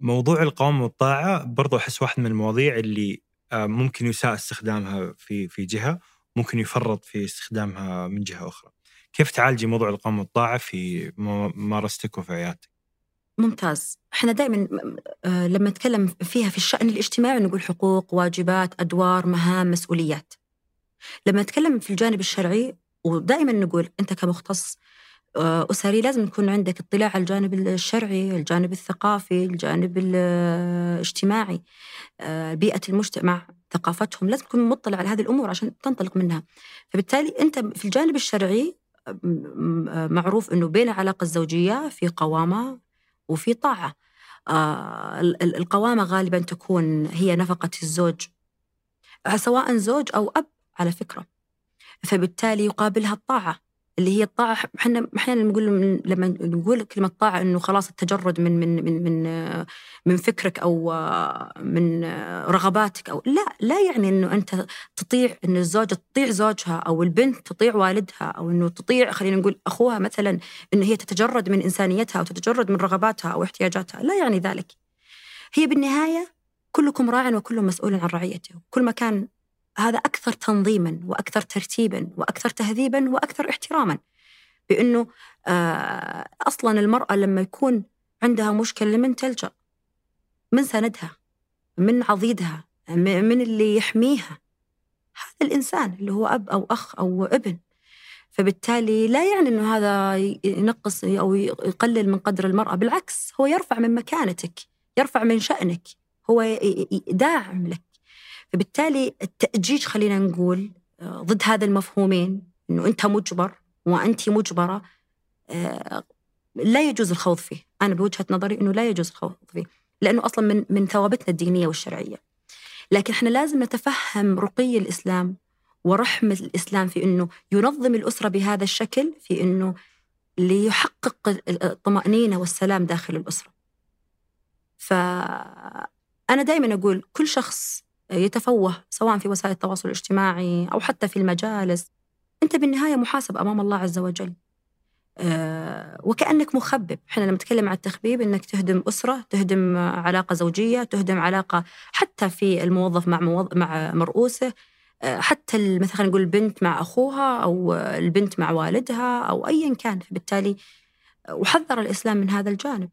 موضوع القوامة والطاعة برضو أحس واحد من المواضيع اللي ممكن يساء استخدامها في في جهة ممكن يفرط في استخدامها من جهة أخرى. كيف تعالجي موضوع القوم والطاعة في ممارستك وفي عيادتك؟ ممتاز. إحنا دائما آه، لما نتكلم فيها في الشأن الاجتماعي نقول حقوق واجبات أدوار مهام مسؤوليات. لما نتكلم في الجانب الشرعي ودائما نقول أنت كمختص آه، أسري لازم يكون عندك اطلاع على الجانب الشرعي الجانب الثقافي الجانب الاجتماعي آه، بيئة المجتمع ثقافتهم لازم تكون مطلع على هذه الأمور عشان تنطلق منها. فبالتالي أنت في الجانب الشرعي معروف أنه بين العلاقة الزوجية في قوامة وفي طاعة آه القوامة غالبا تكون هي نفقة الزوج سواء زوج أو أب على فكرة فبالتالي يقابلها الطاعة اللي هي الطاعة إحنا أحيانا نقول لما نقول كلمة طاعة إنه خلاص التجرد من من من من من فكرك أو من رغباتك أو لا لا يعني إنه أنت تطيع إن الزوجة تطيع زوجها أو البنت تطيع والدها أو إنه تطيع خلينا نقول أخوها مثلا إن هي تتجرد من إنسانيتها أو تتجرد من رغباتها أو احتياجاتها لا يعني ذلك. هي بالنهاية كلكم راع وكل مسؤول عن رعيته. كل ما كان هذا أكثر تنظيما وأكثر ترتيبا وأكثر تهذيبا وأكثر احتراما بأنه آه، أصلا المرأة لما يكون عندها مشكلة لمن تلجأ؟ من سندها؟ من عضيدها؟ من اللي يحميها؟ هذا الإنسان اللي هو أب أو أخ أو ابن. فبالتالي لا يعني أنه هذا ينقص أو يقلل من قدر المرأة بالعكس هو يرفع من مكانتك يرفع من شأنك هو داعم لك. فبالتالي التأجيج خلينا نقول آه، ضد هذا المفهومين إنه أنت مجبر وأنت مجبرة آه، لا يجوز الخوض فيه، أنا بوجهة نظري إنه لا يجوز الخوض فيه، لأنه أصلا من من ثوابتنا الدينية والشرعية. لكن إحنا لازم نتفهم رقي الإسلام ورحمه الإسلام في إنه ينظم الأسرة بهذا الشكل في إنه ليحقق الطمأنينة والسلام داخل الأسرة فأنا دائما أقول كل شخص يتفوه سواء في وسائل التواصل الاجتماعي أو حتى في المجالس. أنت بالنهاية محاسب أمام الله عز وجل. أه وكأنك مخبب. إحنا لما نتكلم عن التخبيب إنك تهدم أسرة تهدم علاقة زوجية تهدم علاقة حتى في الموظف مع مع مرؤوسه. أه حتى مثلا خلينا نقول البنت مع أخوها أو البنت مع والدها أو ايا كان. فبالتالي وحذر الإسلام من هذا الجانب.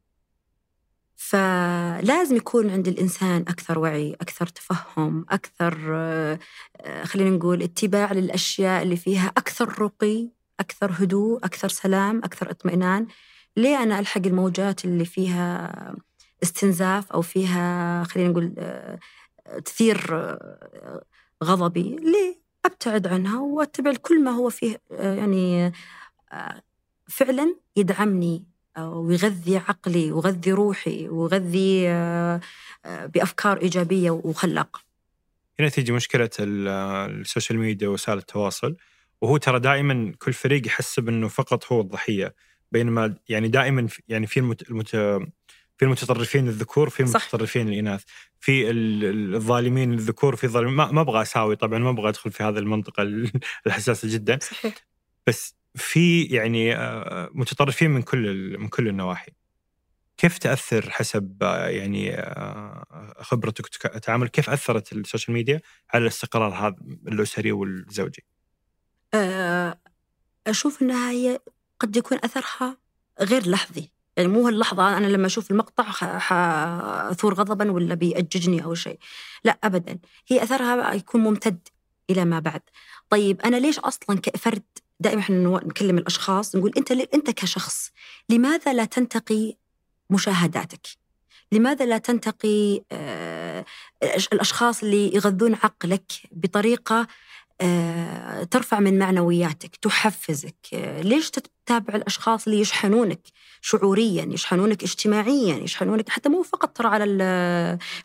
فلازم يكون عند الإنسان أكثر وعي أكثر تفهم أكثر آه، خلينا نقول اتباع للأشياء اللي فيها أكثر رقي أكثر هدوء أكثر سلام أكثر اطمئنان. ليه أنا ألحق الموجات اللي فيها استنزاف أو فيها خلينا نقول آه، تثير آه، غضبي؟ ليه؟ أبتعد عنها وأتبع كل ما هو فيه يعني فعلا يدعمني ويغذي عقلي ويغذي روحي ويغذي آه، آه، بأفكار إيجابية وخلاقه. هنا تيجي مشكلة ال social media ووسائل التواصل وهو ترى دائما كل فريق يحسب انه فقط هو الضحية بينما يعني دائما يعني في المت... المت... في المتطرفين الذكور في المتطرفين. الإناث في الظالمين الذكور في الظالمين ما أبغى أساوي طبعا ما أبغى أدخل في هذه المنطقة الحساسة جدا صحيح. بس في يعني آه، متطرفين من كل من كل النواحي. كيف تأثر حسب آه، يعني آه، خبرتك وتعامل كيف أثرت ال social media على الاستقرار هذا الأسري والزوجي؟ أشوف إنها هي قد يكون أثرها غير لحظي. يعني مو هاللحظة أنا لما أشوف المقطع حأثور غضبا ولا بيأججني أو شيء. لا أبدا. هي أثرها يكون ممتد إلى ما بعد. طيب أنا ليش أصلا كفرد دائما إحنا نكلم الأشخاص نقول أنت أنت كشخص لماذا لا تنتقي مشاهداتك؟ لماذا لا تنتقي آه، الأشخاص اللي يغذون عقلك بطريقة ترفع من معنوياتك تحفزك آه، ليش تتابع الأشخاص اللي يشحنونك شعوريا يشحنونك اجتماعيا يشحنونك حتى مو فقط ترى على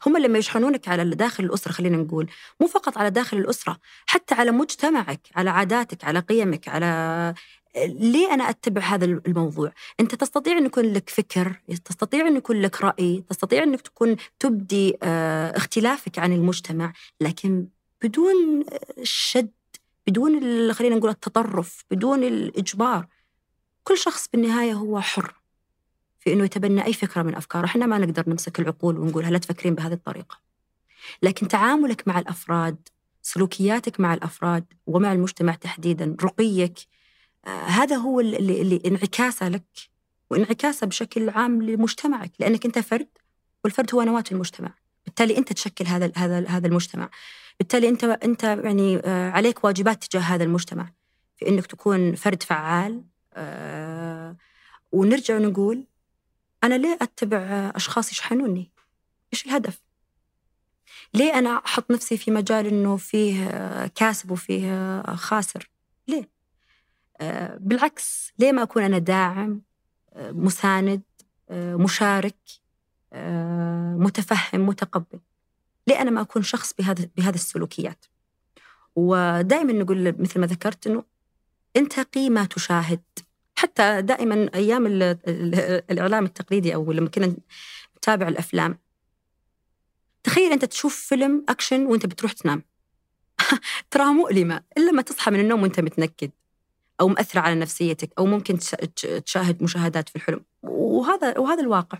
هم لما يشحنونك على داخل الأسرة خلينا نقول مو فقط على داخل الأسرة حتى على مجتمعك على عاداتك على قيمك على ليه أنا أتبع هذا الموضوع؟ أنت تستطيع أن يكون لك فكر تستطيع أن يكون لك رأي تستطيع أنك تكون تبدي آه، اختلافك عن المجتمع لكن بدون الشد بدون خلينا نقول التطرف بدون الإجبار. كل شخص بالنهاية هو حر في أنه يتبنى أي فكرة من أفكاره. إحنا ما نقدر نمسك العقول ونقول هل تفكرين بهذه الطريقة. لكن تعاملك مع الأفراد سلوكياتك مع الأفراد ومع المجتمع تحديدا رقيك آه هذا هو اللي, اللي انعكاسه لك وانعكاسه بشكل عام لمجتمعك. لأنك أنت فرد والفرد هو نواة المجتمع. بالتالي أنت تشكل هذا هذا هذا المجتمع. بالتالي أنت أنت يعني آه، عليك واجبات تجاه هذا المجتمع في إنك تكون فرد فعال آه، ونرجع نقول أنا ليه أتبع أشخاص يشحنوني؟ إيش الهدف؟ ليه أنا أحط نفسي في مجال إنه فيه كاسب وفيه خاسر؟ ليه؟ آه، بالعكس ليه ما أكون أنا داعم مساند مشارك متفهم متقبل ليه أنا ما أكون شخص بهذا بهذه السلوكيات؟ ودائما نقول مثل ما ذكرت إنه انتقي ما تشاهد. حتى دائما أيام الإعلام التقليدي أو لما كنا نتابع الأفلام تخيل أنت تشوف فيلم أكشن وأنت بتروح تنام. تراها مؤلمة إلا ما تصحى من النوم وأنت متنكد أو مأثرة على نفسيتك أو ممكن تشاهد مشاهدات في الحلم. وهذا وهذا الواقع.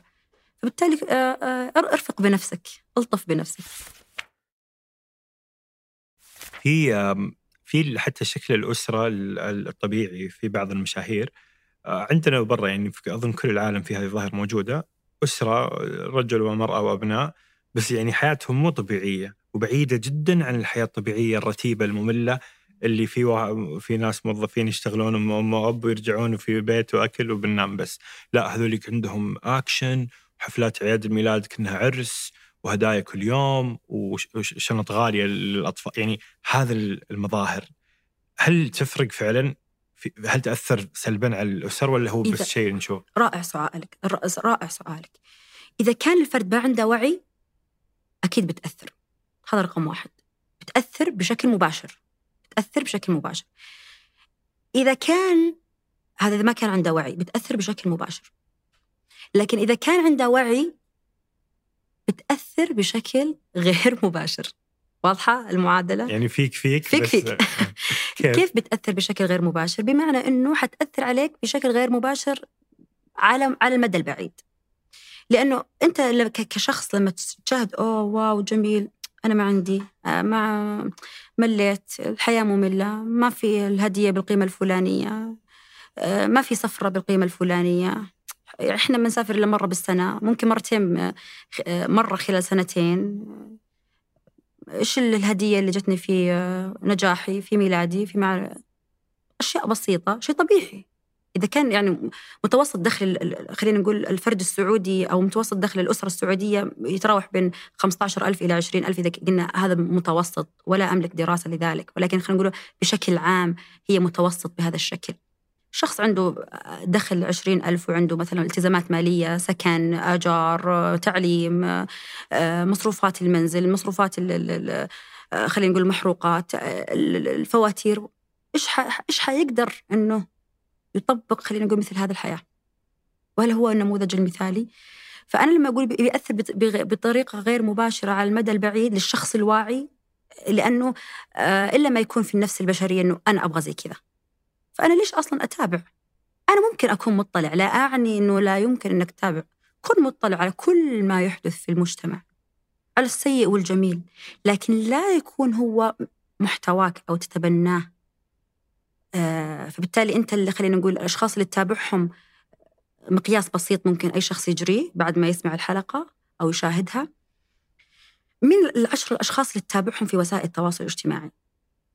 فبالتالي آه، آه، أرفق بنفسك ألطف بنفسك. في في حتى شكل الأسرة الطبيعي في بعض المشاهير. آه، عندنا برا يعني أظن كل العالم في هذه الظاهرة موجودة أسرة رجل ومرأة وأبناء بس يعني حياتهم مو طبيعية وبعيدة جدا عن الحياة الطبيعية الرتيبة المملة اللي في في ناس موظفين يشتغلون ام وأب ويرجعون في بيت وأكل وبننام بس. لا هذوليك عندهم اكشن حفلات اعياد الميلاد كأنها عرس وهدايا كل يوم وشنط غالية للأطفال. يعني هذا المظاهر. هل تفرق فعلا؟ هل تأثر سلبا على الأسر ولا هو بس شيء نشوف؟ رائع سؤالك رائع سؤالك. إذا كان الفرد ما عنده وعي أكيد بتأثر. هذا رقم واحد. بتأثر بشكل مباشر. بتأثر بشكل مباشر. إذا كان هذا إذا ما كان عنده وعي بتأثر بشكل مباشر. لكن إذا كان عنده وعي بتأثر بشكل غير مباشر واضحة المعادلة؟ يعني فيك فيك فيك فيك آه. كيف؟ كيف بتأثر بشكل غير مباشر؟ بمعنى إنه حتأثر عليك بشكل غير مباشر على على المدى البعيد لأنه أنت كشخص لما تشاهد أوه واو جميل أنا ما عندي آه، ما مليت الحياة مملة ما في الهدية بالقيمة الفلانية آه، ما في سفرة بالقيمة الفلانية إحنا بنسافر إلا مرة بالسنة ممكن مرتين مرة خلال سنتين. إيش الهدية اللي جتني في نجاحي في ميلادي في مع أشياء بسيطة شيء طبيعي. إذا كان يعني متوسط دخل خلينا نقول الفرد السعودي أو متوسط دخل الأسرة السعودية يتراوح بين 15000 إلى 20000 إذا قلنا هذا متوسط ولا أملك دراسة لذلك ولكن خلينا نقول بشكل عام هي متوسط بهذا الشكل. شخص عنده دخل عشرين ألف وعنده مثلا التزامات مالية سكن أجار تعليم مصروفات المنزل مصروفات خلينا نقول المحروقات الفواتير. إيش إيش حيقدر إنه يطبق خلينا نقول مثل هذه الحياة؟ وهل هو النموذج المثالي؟ فأنا لما أقول بيأثر بطريقة غير مباشرة على المدى البعيد للشخص الواعي لأنه إلا ما يكون في النفس البشرية إنه أنا أبغى زي كذا. فأنا ليش أصلا أتابع؟ أنا ممكن أكون مطلع لا أعني أنه لا يمكن أنك تتابع. كن مطلع على كل ما يحدث في المجتمع على السيء والجميل لكن لا يكون هو محتواك أو تتبناه. آه فبالتالي أنت اللي خلينا نقول الأشخاص اللي تتابعهم مقياس بسيط ممكن أي شخص يجريه بعد ما يسمع الحلقة أو يشاهدها. من العشر الأشخاص اللي تتابعهم في وسائل التواصل الاجتماعي؟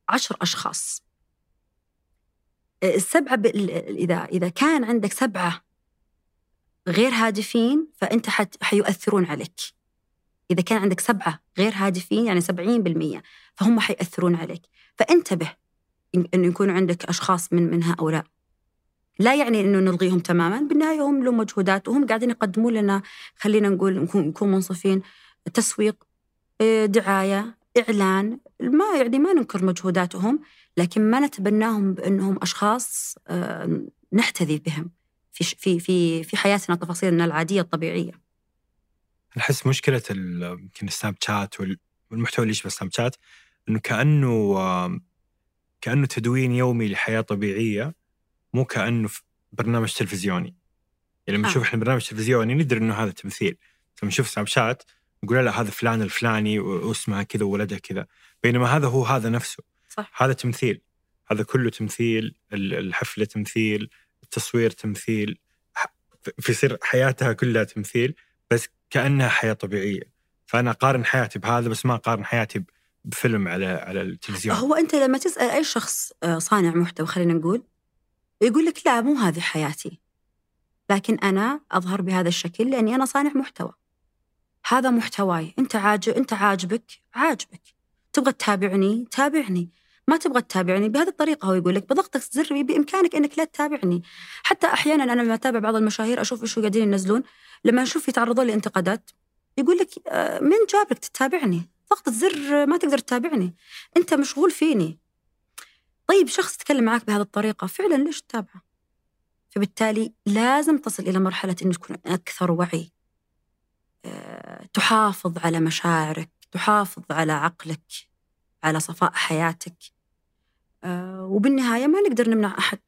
عشر أشخاص. السبعة. إذا إذا كان عندك سبعة غير هادفين فأنت حت... حيؤثرون عليك. إذا كان عندك سبعة غير هادفين يعني سبعين بالمية فهم حيأثرون عليك. فانتبه إنه يكون عندك أشخاص من من هؤلاء. لا يعني إنه نلغيهم تماما بالنهاية هم لهم مجهودات وهم قاعدين يقدمون لنا خلينا نقول نكون منصفين تسويق آه، دعاية إعلان ما يعني ما ننكر مجهوداتهم. لكن ما نتبناهم بأنهم أشخاص آه، نحتذي بهم في في في في حياتنا تفاصيلنا العادية الطبيعية. احس مشكلة يمكن السناب شات والمحتوى اللي يشبه السناب شات إنه كأنه كأنه تدوين يومي لحياة طبيعية مو كأنه برنامج تلفزيوني. يعني لما آه. نشوف إحنا برنامج تلفزيوني ندري إنه هذا تمثيل. لما نشوف سناب شات نقول لا هذا فلان الفلاني واسمها كذا وولدها كذا بينما هذا هو هذا نفسه صح. هذا تمثيل. هذا كله تمثيل ال- الحفلة تمثيل التصوير تمثيل فيصير حياتها كلها تمثيل بس كأنها حياة طبيعية. فأنا أقارن حياتي بهذا بس ما أقارن حياتي بفيلم على على التلفزيون. هو أنت لما تسأل أي شخص آه، صانع محتوى خلينا نقول يقول لك لا مو هذه حياتي. لكن أنا أظهر بهذا الشكل لأني أنا صانع محتوى. هذا محتواي. أنت عاجب أنت عاجبك عاجبك. تبغى تتابعني تابعني. ما تبغى تتابعني؟ بهذه الطريقة هو يقول لك بضغطة زر بإمكانك إنك لا تتابعني. حتى أحيانا أنا لما أتابع بعض المشاهير أشوف إيش قاعدين ينزلون لما أشوف يتعرضون لإنتقادات يقول لك آه، من جابك تتابعني؟ ضغطة زر ما تقدر تتابعني. أنت مشغول فيني. طيب شخص يتكلم معك بهذه الطريقة فعلا ليش تتابعه؟ فبالتالي لازم تصل إلى مرحلة انك تكون أكثر وعي. آه، تحافظ على مشاعرك تحافظ على عقلك على صفاء حياتك. آه، وبالنهاية ما نقدر نمنع أحد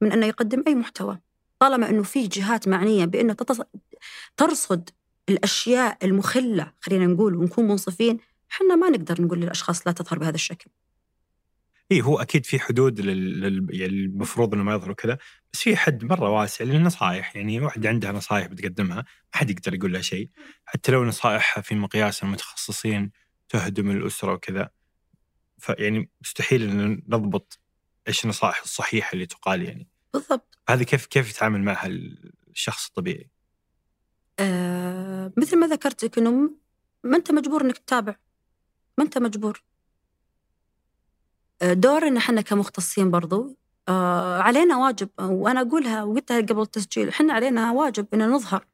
من انه يقدم أي محتوى. طالما أنه في جهات معنية بأنه تتص... ترصد الأشياء المخلة خلينا نقول ونكون منصفين إحنا ما نقدر نقول للأشخاص لا تظهر بهذا الشكل. إي هو أكيد في حدود لل... يعني المفروض إنه ما يظهروا كذا بس في حد مرة واسع للنصائح يعني واحدة عندها نصائح بتقدمها ما حد يقدر يقول لها شيء. حتى لو نصائحها في مقياس المتخصصين تهدم الأسرة وكذا. فيعني مستحيل ان نضبط إيش النصائح الصحيحة اللي تقال يعني. بالضبط. هذه كيف كيف يتعامل معها الشخص الطبيعي؟ آه مثل ما ذكرت لك إنه ما أنت مجبور إنك تتابع. ما أنت مجبور. آه، دورنا إحنا كمختصين برضو. آه علينا واجب وأنا أقولها وقلتها قبل التسجيل إحنا علينا واجب ان نظهر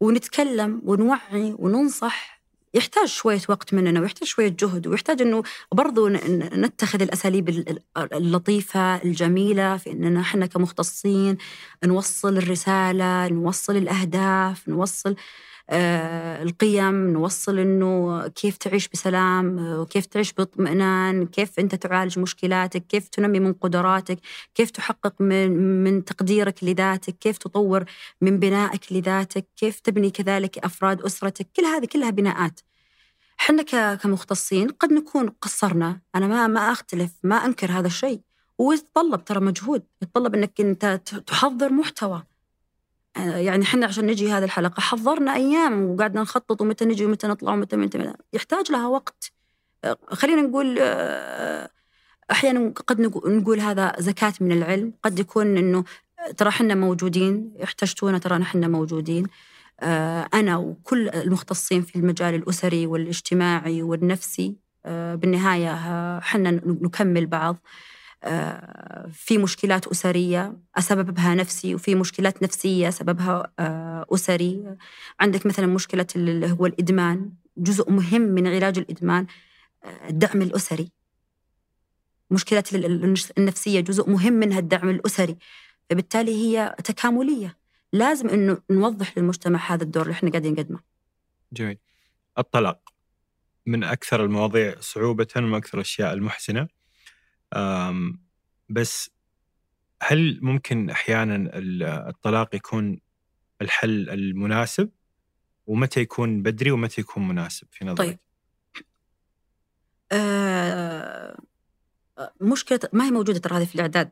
ونتكلم ونوعي وننصح يحتاج شوية وقت مننا ويحتاج شوية جهد ويحتاج إنه برضو نتخذ الأساليب ال- ال- اللطيفة الجميلة في إننا إحنا كمختصين نوصل الرسالة نوصل الأهداف نوصل القيم نوصل إنه كيف تعيش بسلام آه، وكيف تعيش باطمئنان كيف أنت تعالج مشكلاتك كيف تنمي من قدراتك كيف تحقق من من تقديرك لذاتك كيف تطور من بنائك لذاتك كيف تبني كذلك أفراد أسرتك كل هذه كلها بناءات. إحنا كمختصين قد نكون قصرنا. أنا ما ما أختلف ما أنكر هذا الشيء. ويتطلب ترى مجهود. يتطلب إنك أنت تحضر محتوى. آه، يعني إحنا عشان نجي هذه الحلقة حضرنا أيام وقعدنا نخطط ومتى نجي ومتى نطلع ومتى متى يحتاج لها وقت. آه، خلينا نقول آه، أحيانا قد نقو- نقول هذا زكاة من العلم. قد يكون إنه ترى إحنا موجودين احتجتونا ترى إحنا موجودين. آه، أنا وكل المختصين في المجال الأسري والاجتماعي والنفسي آه، بالنهاية آه، إحنا نكمل بعض. آه، في مشكلات أسرية سببها نفسي وفي مشكلات نفسية سببها آه، أسري. عندك مثلا مشكلة اللي هو الإدمان جزء مهم من علاج الإدمان آه، الدعم الأسري. مشكلة ال- ال- النفسية جزء مهم منها الدعم الأسري. فبالتالي هي تكاملية. لازم أنه نوضح للمجتمع هذا الدور اللي إحنا قاعدين نقدمه. جميل. الطلاق من أكثر المواضيع صعوبة ومن أكثر الأشياء المحزنة. أم، بس هل ممكن أحيانا ال- الطلاق يكون الحل المناسب ومتى يكون بدري ومتى يكون مناسب في نظرك؟ طيب. آه، مشكلة ما هي موجودة ترى هذه في الإعداد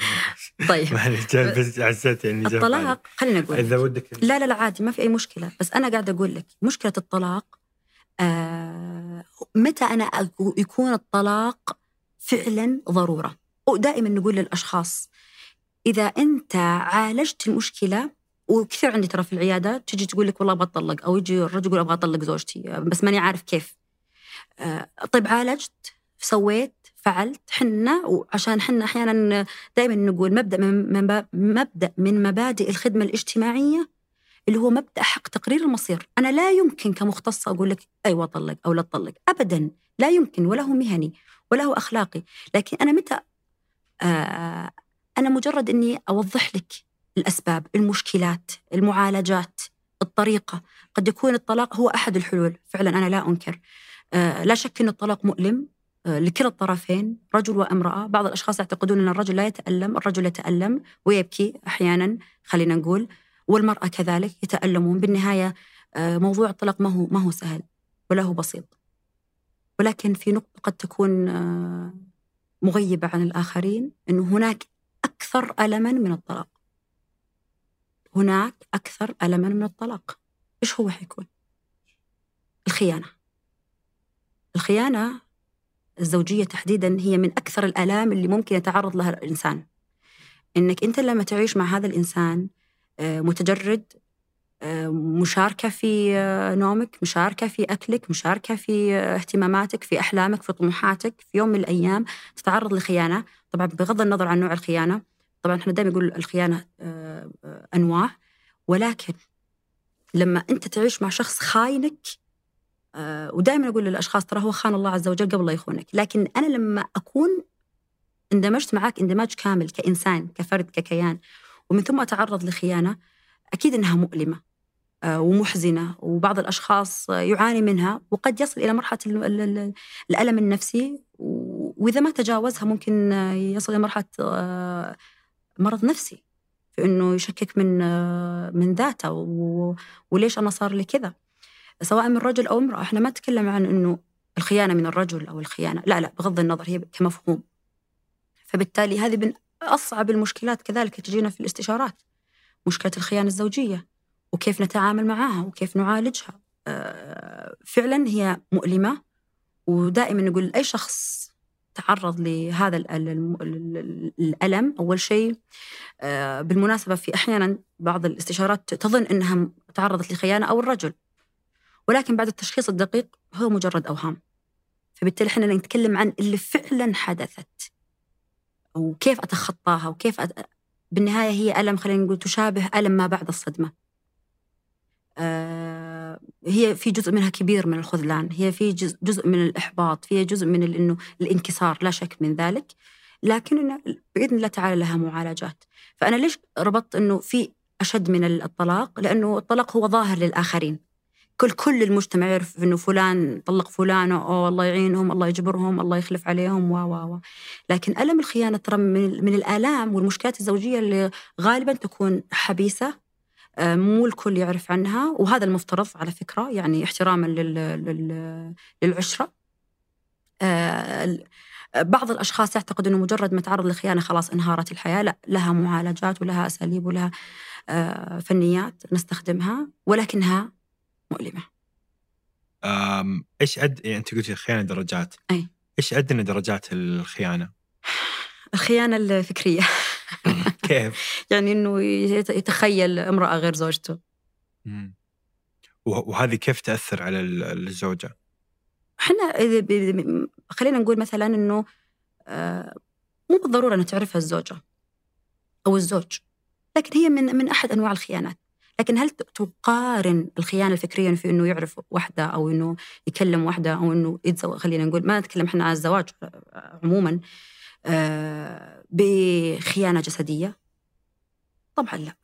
طيب معلش بس حسيت يعني. الطلاق خلينا نقول إذا ودك لا لا لا عادي ما في أي مشكلة بس أنا قاعدة أقول لك مشكلة الطلاق آه متى أنا يكون الطلاق فعلا ضرورة. ودائما نقول للأشخاص إذا أنت عالجت المشكلة وكثير عندي ترى في العيادات تجي تقول لك والله أطلق أو يجي الرجل يقول أبغى أطلق زوجتي بس ماني عارف كيف. آه طيب عالجت سويت فعلت حنا وعشان حنا أحيانا دائما نقول مبدأ من من- مبدأ من مبادئ الخدمة الاجتماعية اللي هو مبدأ حق تقرير المصير، أنا لا يمكن كمختصة أقول لك أيوه طلق أو لا تطلق، ابدا لا يمكن ولا هو مهني. ولا هو أخلاقي، لكن أنا متى آه أنا مجرد إني أوضح لك الأسباب، المشكلات، المعالجات، الطريقة، قد يكون الطلاق هو أحد الحلول، فعلا أنا لا أنكر. آه لا شك إن الطلاق مؤلم. آه، لكلا الطرفين رجل وامرأة. بعض الأشخاص يعتقدون أن الرجل لا يتألم الرجل يتألم ويبكي أحيانا خلينا نقول. والمرأة كذلك يتألمون. بالنهاية موضوع الطلاق ما هو ما هو سهل ولا هو بسيط. ولكن في نقطة قد تكون آه، مغيبة عن الآخرين أنه هناك أكثر ألما من الطلاق. هناك أكثر ألما من الطلاق. إيش هو حيكون؟ الخيانة. الخيانة الزوجية تحديدا هي من أكثر الآلام اللي ممكن يتعرض لها الإنسان. إنك أنت لما تعيش مع هذا الإنسان آه، متجرد مشاركة في آه، نومك مشاركة في أكلك مشاركة في اهتماماتك في أحلامك في طموحاتك في يوم من الأيام تتعرض لخيانة طبعا بغض النظر عن نوع الخيانة طبعا إحنا دائما نقول الخيانة أنواع. ولكن لما أنت تعيش مع شخص خاينك ودائما أقول للأشخاص ترى هو خان الله عز وجل قبل لا يخونك. لكن أنا لما أكون اندمجت معك اندماج كامل كإنسان كفرد ككيان ومن ثم أتعرض لخيانة أكيد أنها مؤلمة. آه، ومحزنة وبعض الأشخاص يعاني منها وقد يصل إلى مرحلة الألم النفسي وإذا ما تجاوزها ممكن يصل إلى مرحلة آه، مرض نفسي في إنه يشكك من آه، من ذاته وليش أنا صار لي كذا؟ سواء من رجل أو امرأة إحنا ما نتكلم عن إنه الخيانة من الرجل أو الخيانة لا لا بغض النظر هي كمفهوم. فبالتالي هذه من أصعب المشكلات كذلك تجينا في الاستشارات مشكلة الخيانة الزوجية. وكيف نتعامل معها وكيف نعالجها. آه، فعلا هي مؤلمة ودائما نقول أي شخص تعرض لهذا الألم أول شيء آه، بالمناسبة في أحيانا بعض الاستشارات تظن إنها تعرضت لخيانة أو الرجل ولكن بعد التشخيص الدقيق هو مجرد أوهام. فبالتالي إحنا نتكلم عن اللي فعلا حدثت وكيف أتخطاها وكيف أت... بالنهاية هي ألم خلينا نقول تشابه ألم ما بعد الصدمة. آه هي في جزء منها كبير من الخذلان هي في جزء, من الإحباط فيها جزء من إنه الإنكسار لا شك من ذلك لكن بإذن الله تعالى لها معالجات. فأنا ليش ربطت أنه في أشد من الطلاق؟ لأنه الطلاق هو ظاهر للآخرين. كل كل المجتمع يعرف إنه فلان طلق فلان أو الله يعينهم الله يجبرهم الله يخلف عليهم و و لكن ألم الخيانة ترى من, من الآلام والمشكلات الزوجية اللي غالبا تكون حبيسة آه، مو الكل يعرف عنها وهذا المفترض على فكرة يعني احتراما للعشرة آه، بعض الأشخاص يعتقد إنه مجرد ما تعرض لخيانة خلاص انهارت الحياة لا لها معالجات ولها أساليب ولها آه، فنيات نستخدمها ولكنها مؤلمة. إيش أد... يعني أنت قلتي الخيانة درجات. أي إيش أدنى درجات الخيانة؟ الخيانة الفكرية. كيف؟ يعني إنه يتخيل امرأة غير زوجته. وهذه كيف تأثر على الزوجة؟ إحنا خلينا نقول مثلا إنه آه، مو بالضرورة انها تعرفها الزوجة أو الزوج لكن هي من من أحد أنواع الخيانات لكن هل تقارن الخيانة الفكرية في إنه يعرف واحدة أو إنه يكلم واحدة أو إنه يتزوج خلينا نقول ما نتكلم إحنا عن الزواج عموما آه، بخيانة جسدية؟ طبعا لا.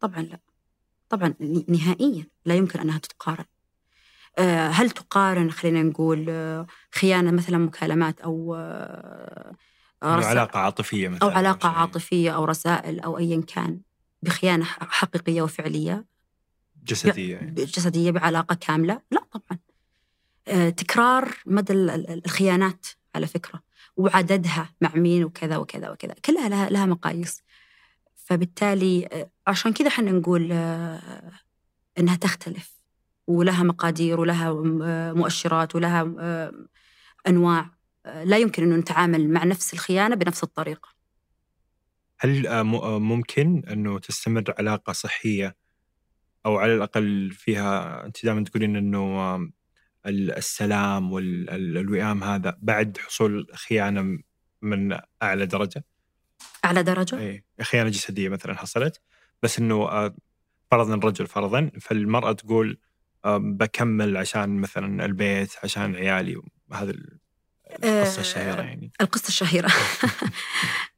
طبعا لا. طبعا نهائيا لا يمكن أنها تتقارن. آه، هل تقارن خلينا نقول آه، خيانة مثلا مكالمات أو علاقة عاطفية مثلا أو علاقة عاطفية أو رسائل أو ايا كان بخيانة حقيقية وفعلية؟ جسدية يعني. جسدية بعلاقة كاملة؟ لا طبعا. تكرار مدى الخيانات على فكرة. وعددها مع مين وكذا وكذا وكذا. كلها لها, لها مقاييس. فبالتالي آه، عشان كذا إحنا نقول آه، إنها تختلف. ولها مقادير ولها مؤشرات ولها أنواع. لا يمكن إنه نتعامل مع نفس الخيانة بنفس الطريقة. هل آه، آه، ممكن إنه تستمر علاقة صحية أو على الأقل فيها أنت دائما تقولين إنه السلام والوئام هذا بعد حصول خيانة من أعلى درجة؟ أعلى درجة؟ اي خيانة جسدية مثلا حصلت بس إنه آه، فرضا الرجل فرضا فالمرأة تقول بكمل عشان مثلا البيت عشان عيالي هذا القصة الشهيرة يعني القصة الشهيرة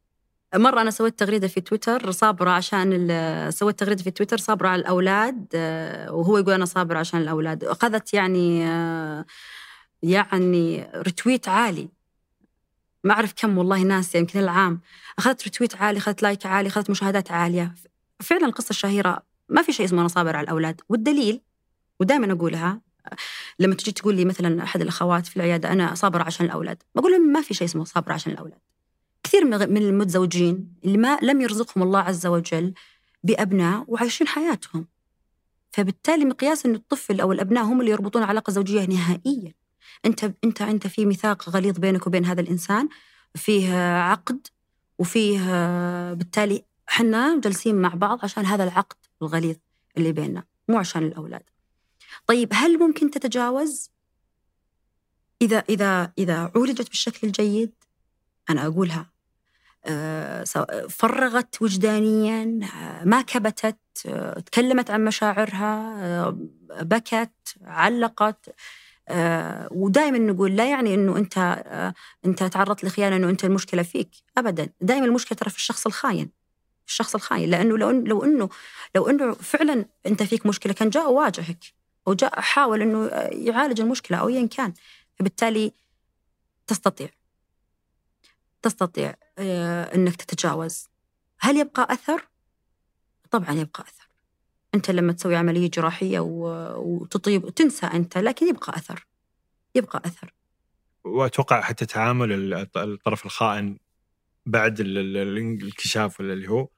مرة أنا سويت تغريدة في تويتر صابرة عشان سويت تغريدة في تويتر صابرة على الأولاد آه، وهو يقول أنا صابر عشان الأولاد. أخذت يعني آه، يعني رتويت عالي. ما أعرف كم والله ناس يمكن العام. أخذت رتويت عالي أخذت لايك عالي أخذت مشاهدات عالية. فعلا القصة الشهيرة ما في شيء اسمه أنا صابر على الأولاد. والدليل ودائما أقولها لما تجي تقول لي مثلا أحد الأخوات في العيادة أنا صابرة عشان الأولاد بقول لهم ما في شيء اسمه صابرة عشان الأولاد. كثير من المتزوجين اللي ما لم يرزقهم الله عز وجل بأبناء وعايشين حياتهم. فبالتالي مقياس إن الطفل أو الأبناء هم اللي يربطون علاقة زوجية نهائيا. أنت أنت انت في ميثاق غليظ بينك وبين هذا الإنسان فيه عقد وفيه بالتالي إحنا جالسين مع بعض عشان هذا العقد الغليظ اللي بيننا مو عشان الأولاد. طيب هل ممكن تتجاوز؟ إذا إذا إذا عولجت بالشكل الجيد أنا أقولها آه، فرغت وجدانيا آه، ما كبتت آه، تكلمت عن مشاعرها بكت علقت ودائما نقول لا يعني إنه أنت أنت تعرضت لخيانة إنه أنت المشكلة فيك ابدا. دائما المشكلة ترى في الشخص الخاين الشخص الخاين. لأنه لو لو إنه لو إنه فعلا أنت فيك مشكلة كان جاء واجهك وجاء حاول إنه يعالج المشكلة أو ايا كان فبالتالي تستطيع. تستطيع. آه، إنك تتجاوز. هل يبقى أثر؟ طبعا يبقى أثر. أنت لما تسوي عملية جراحية وتطيب تنسى أنت لكن يبقى أثر. يبقى أثر. وأتوقع حتى تعامل الطرف الخائن بعد الانكشاف ولا اللي هو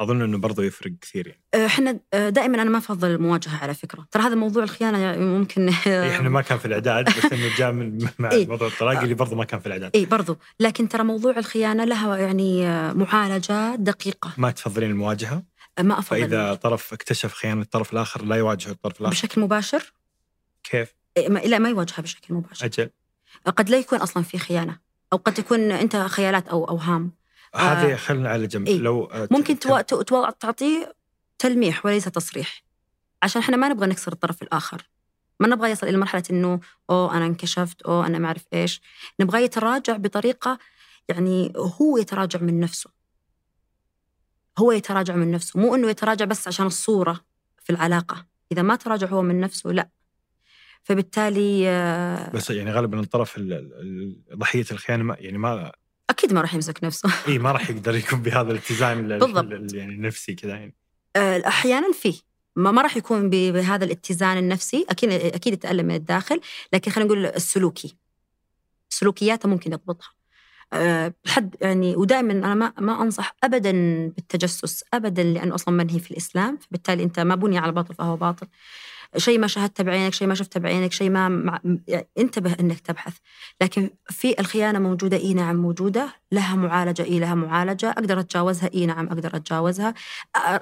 أظن إنه برضه يفرق كثير يعني. آه، إحنا آه، دائما أنا ما أفضل المواجهة على فكرة، ترى هذا موضوع الخيانة ممكن إحنا ما كان في الإعداد بس إنه جاء من مع إيه؟ موضوع الطلاق اللي برضه ما كان في الإعداد. اي برضه، لكن ترى موضوع الخيانة لها يعني آه، معالجة دقيقة. ما تفضلين المواجهة؟ ما أفضل فإذا طرف اكتشف خيانة الطرف الآخر لا يواجه الطرف الآخر بشكل مباشر؟ كيف؟ إيه لا ما يواجهها بشكل مباشر. أجل قد لا يكون أصلا في خيانة أو قد تكون أنت خيالات أو أوهام. هذه آه. خلنا على جنب إيه؟ لو آه ممكن تو... تو... تعطيه تلميح وليس تصريح. عشان إحنا ما نبغى نكسر الطرف الآخر. ما نبغى يصل إلى مرحلة إنه أوه أنا انكشفت أوه أنا ما أعرف إيش. نبغى يتراجع بطريقة يعني هو يتراجع من نفسه. هو يتراجع من نفسه. مو إنه يتراجع بس عشان الصورة في العلاقة. إذا ما تراجع هو من نفسه لا. فبالتالي آه، بس يعني غالبا الطرف ضحية الخيانة ما يعني ما أكيد ما راح يمسك نفسه. إي ما راح يقدر يكون بهذا الاتزان بالضبط. يعني النفسي كذا يعني. آه، أحيانا فيه. ما, ما راح يكون بهذا الاتزان النفسي. أكيد أكيد يتألم من الداخل لكن خلينا نقول السلوكي. سلوكياته ممكن يضبطها. أه حد يعني ودائما أنا ما ما أنصح ابدا بالتجسس ابدا لأنه أصلا منهي في الإسلام فبالتالي أنت ما بني على باطل فهو باطل. شيء ما شاهدته بعينك شيء ما شفته بعينك شيء ما مع... يعني انتبه إنك تبحث. لكن في الخيانة موجودة إي نعم موجودة. لها معالجة إي لها معالجة. أقدر أتجاوزها إي نعم أقدر أتجاوزها.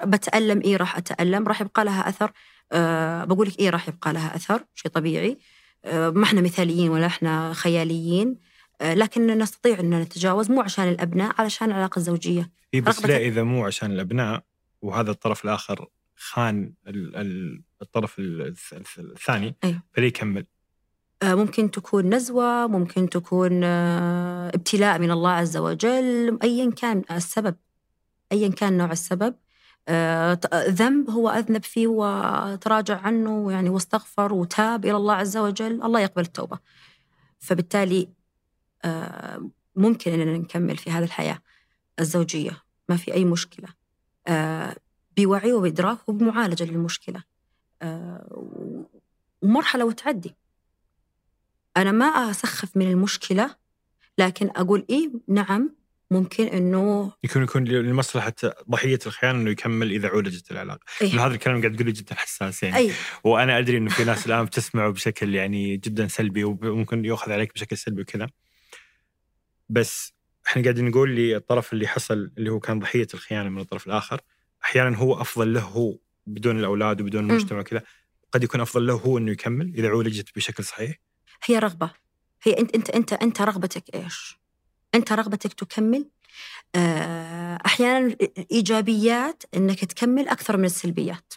بتألم إي راح أتألم. راح يبقى لها أثر أه بقول لك إي راح يبقى لها أثر شيء طبيعي. أه ما إحنا مثاليين ولا إحنا خياليين. أه لكن نستطيع ان نتجاوز مو عشان الأبناء علشان العلاقة الزوجية. بس لا إذا مو عشان الأبناء وهذا الطرف الآخر خان الطرف الثاني أيوه. فليه يكمل؟ آه، ممكن تكون نزوة ممكن تكون آه، ابتلاء من الله عز وجل أيا كان السبب أيا كان نوع السبب آه، ذنب هو أذنب فيه وتراجع عنه يعني واستغفر وتاب إلى الله عز وجل الله يقبل التوبة فبالتالي ممكن أننا نكمل في هذه الحياة الزوجية ما في أي مشكلة بوعي وبإدراك وبمعالجة للمشكلة ومرحلة وتعدي أنا ما أسخف من المشكلة لكن أقول إيه نعم ممكن إنه يكون يكون لمصلحة ضحية الخيانة إنه يكمل إذا عولجت العلاقة، أيه. هذا الكلام قاعد تقوله جدا حساس يعني أيه. وأنا أدري إنه في ناس الآن بتسمعه بشكل يعني جدا سلبي وممكن ياخذ عليك بشكل سلبي وكذا. بس إحنا قاعدين نقول لي الطرف اللي حصل اللي هو كان ضحية الخيانة من الطرف الآخر أحيانا هو أفضل له هو بدون الأولاد وبدون المجتمع وكذا قد يكون أفضل له هو إنه يكمل إذا عولجت بشكل صحيح؟ هي رغبة. هي انت انت انت أنت رغبتك إيش؟ أنت رغبتك تكمل آه، أحيانا الإيجابيات إنك تكمل أكثر من السلبيات.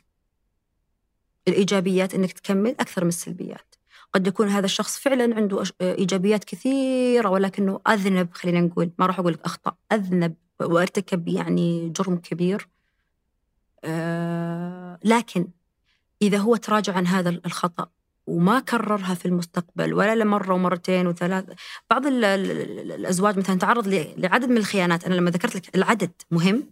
الإيجابيات إنك تكمل أكثر من السلبيات. قد يكون هذا الشخص فعلا عنده إيجابيات كثيرة ولكنه أذنب خلينا نقول ما راح أقول لك أخطأ أذنب وأرتكب يعني جرم كبير. آه، لكن إذا هو تراجع عن هذا الخطأ وما كررها في المستقبل ولا لمرة ومرتين وثلاث بعض الأزواج مثلا تعرض لعدد من الخيانات أنا لما ذكرت لك العدد مهم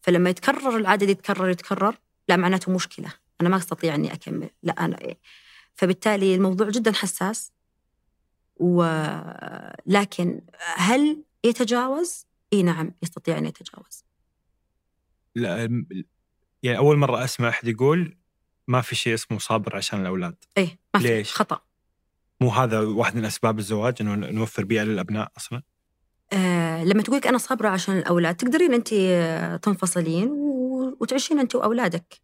فلما يتكرر العدد يتكرر يتكرر لا معناته مشكلة أنا ما أستطيع أني أكمل لا أنا إيه فبالتالي الموضوع جدا حساس ولكن هل يتجاوز؟ إي نعم يستطيع أن يتجاوز. لا يعني أول مرة أسمع أحد يقول ما في شيء اسمه صابر عشان الأولاد. إيه ما في ليش؟ خطأ. مو هذا واحد من أسباب الزواج إنه نوفر بيئة للأبناء أصلا؟ آه لما تقولك أنا صابرة عشان الأولاد تقدرين انت تنفصلين وتعيشين انت وأولادك.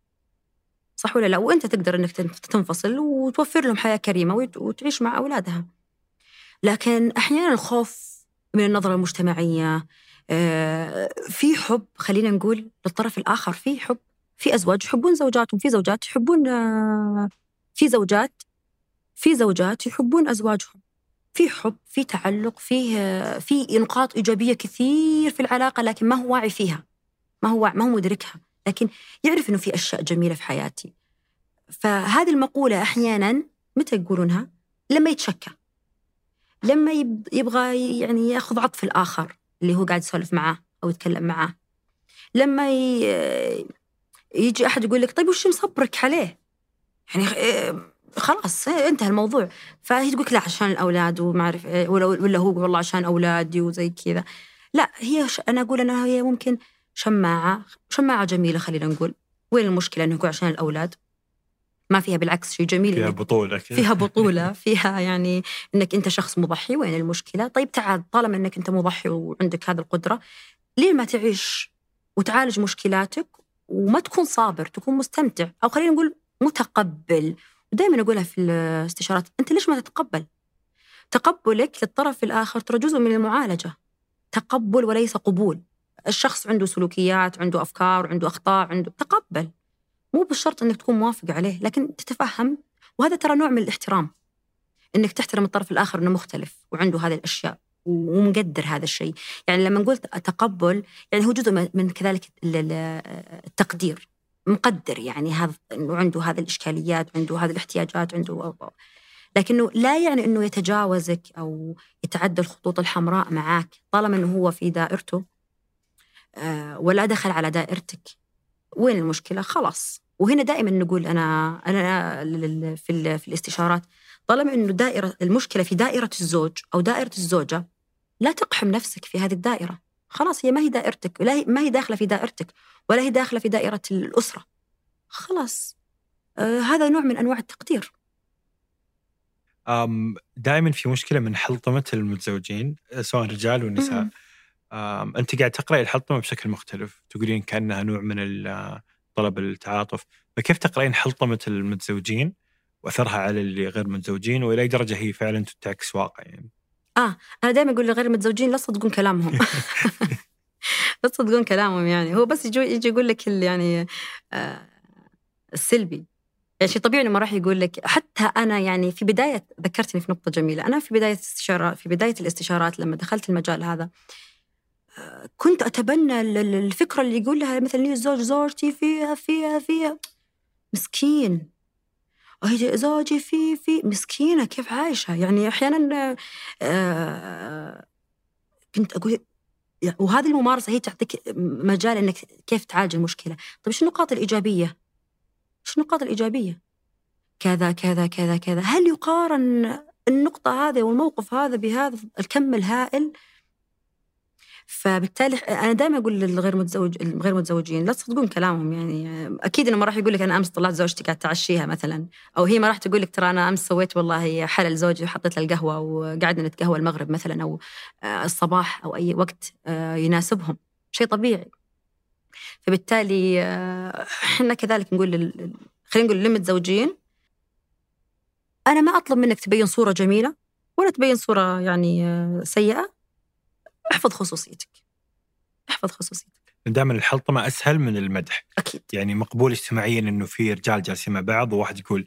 صح ولا لا؟ وأنت تقدر إنك تنفصل وتوفر لهم حياة كريمة وتعيش مع أولادها. لكن أحيانا الخوف من النظرة المجتمعية آه، في حب خلينا نقول للطرف الآخر في حب في أزواج يحبون زوجاتهم في زوجات يحبون آه، في زوجات في زوجات يحبون أزواجهم. في حب في تعلق فيه آه، في نقاط إيجابية كثير في العلاقة لكن ما هو واعي فيها ما هو ما هو مدركها. لكن يعرف إنه في أشياء جميلة في حياتي. فهذه المقولة أحيانا متى يقولونها؟ لما يتشكى. لما يبغى يعني يأخذ عطف الآخر اللي هو قاعد يسولف معاه أو يتكلم معاه. لما يجي أحد يقول لك طيب وش مصبرك عليه؟ يعني خلاص انتهى الموضوع. فهي تقول لا عشان الأولاد وما أعرف ولا ولا هو والله عشان أولادي وزي كذا. لا هي أنا أقول إنها هي ممكن شماعة شماعة جميلة خلينا نقول. وين المشكلة إنه يقول عشان الأولاد؟ ما فيها بالعكس شيء جميل فيها بطولة كده. فيها بطولة فيها يعني أنك أنت شخص مضحي وين المشكلة؟ طيب تعال طالما أنك أنت مضحي وعندك هذه القدرة ليه ما تعيش وتعالج مشكلاتك وما تكون صابر تكون مستمتع أو خلينا نقول متقبل. ودائما أقولها في الاستشارات أنت ليش ما تتقبل؟ تقبلك للطرف الآخر ترى جزء من المعالجة. تقبل وليس قبول. الشخص عنده سلوكيات عنده أفكار عنده أخطاء عنده تقبل. مو بالشرط إنك تكون موافق عليه لكن تتفهم. وهذا ترى نوع من الاحترام. إنك تحترم الطرف الآخر إنه مختلف وعنده هذه الأشياء. ومقدر هذا الشيء. يعني لما نقول تقبل يعني هو جزء من كذلك التقدير. مقدر يعني هذا إنه عنده هذه الإشكاليات عنده هذه الاحتياجات عنده لكنه لا يعني إنه يتجاوزك أو يتعدى الخطوط الحمراء معك طالما إنه هو في دائرته آه، ولا دخل على دائرتك. وين المشكلة؟ خلاص. وهنا دائما نقول أنا أنا في في الاستشارات طالما إنه دائرة المشكلة في دائرة الزوج أو دائرة الزوجة لا تقحم نفسك في هذه الدائرة. خلاص هي ما هي دائرتك ولا هي ما هي داخلة في دائرتك ولا هي داخلة في دائرة الأسرة. خلاص. آه هذا نوع من أنواع التقدير. دائما في مشكلة من حلطمة المتزوجين سواء رجال ونساء أنت قاعد تقرأي الحلطمة بشكل مختلف تقولين كأنها نوع من طلب التعاطف. فكيف تقرأين حلطمة المتزوجين وأثرها على اللي غير متزوجين وإلى أي درجة هي فعلا تعكس واقع يعني آه أنا دائما أقول لغير المتزوجين لا تصدقون كلامهم. لا تصدقون كلامهم يعني. هو بس يجي يجي يقول لك يعني آه السلبي. يعني شيء طبيعي إنه ما راح يقول لك. حتى أنا يعني في بداية ذكرتني في نقطة جميلة. أنا في بداية استشارات في بداية الاستشارات لما دخلت المجال هذا كنت أتبنى الفكرة اللي يقول لها مثلا لي الزوج زوجتي فيها فيها فيها. مسكين. زوجي في في مسكينة كيف عايشة؟ يعني أحيانا آه كنت أقول وهذه الممارسة هي تعطيك مجال أنك كيف تعالج المشكلة. طيب شو النقاط الإيجابية؟ شو النقاط الإيجابية؟ كذا كذا كذا كذا. هل يقارن النقطة هذه والموقف هذا بهذا الكم الهائل؟ فبالتالي أنا دائما أقول للغير متزوج الغير متزوجين لا تصدقون كلامهم يعني أكيد إنه ما راح يقول لك أنا أمس طلعت زوجتي قاعد تعشيها مثلا أو هي ما راح تقول لك ترى أنا أمس سويت والله حلل زوجي وحطيت له القهوة وقعدنا نتقهوى المغرب مثلا أو آه، الصباح أو أي وقت آه، يناسبهم شيء طبيعي فبالتالي آه، إحنا كذلك نقول. خلينا نقول للمتزوجين أنا ما أطلب منك تبين صورة جميلة ولا تبين صورة يعني سيئة احفظ خصوصيتك. احفظ خصوصيتك. دائما الحلطمة أسهل من المدح. أكيد. يعني مقبول اجتماعيا إنه في رجال جالسين مع بعض وواحد يقول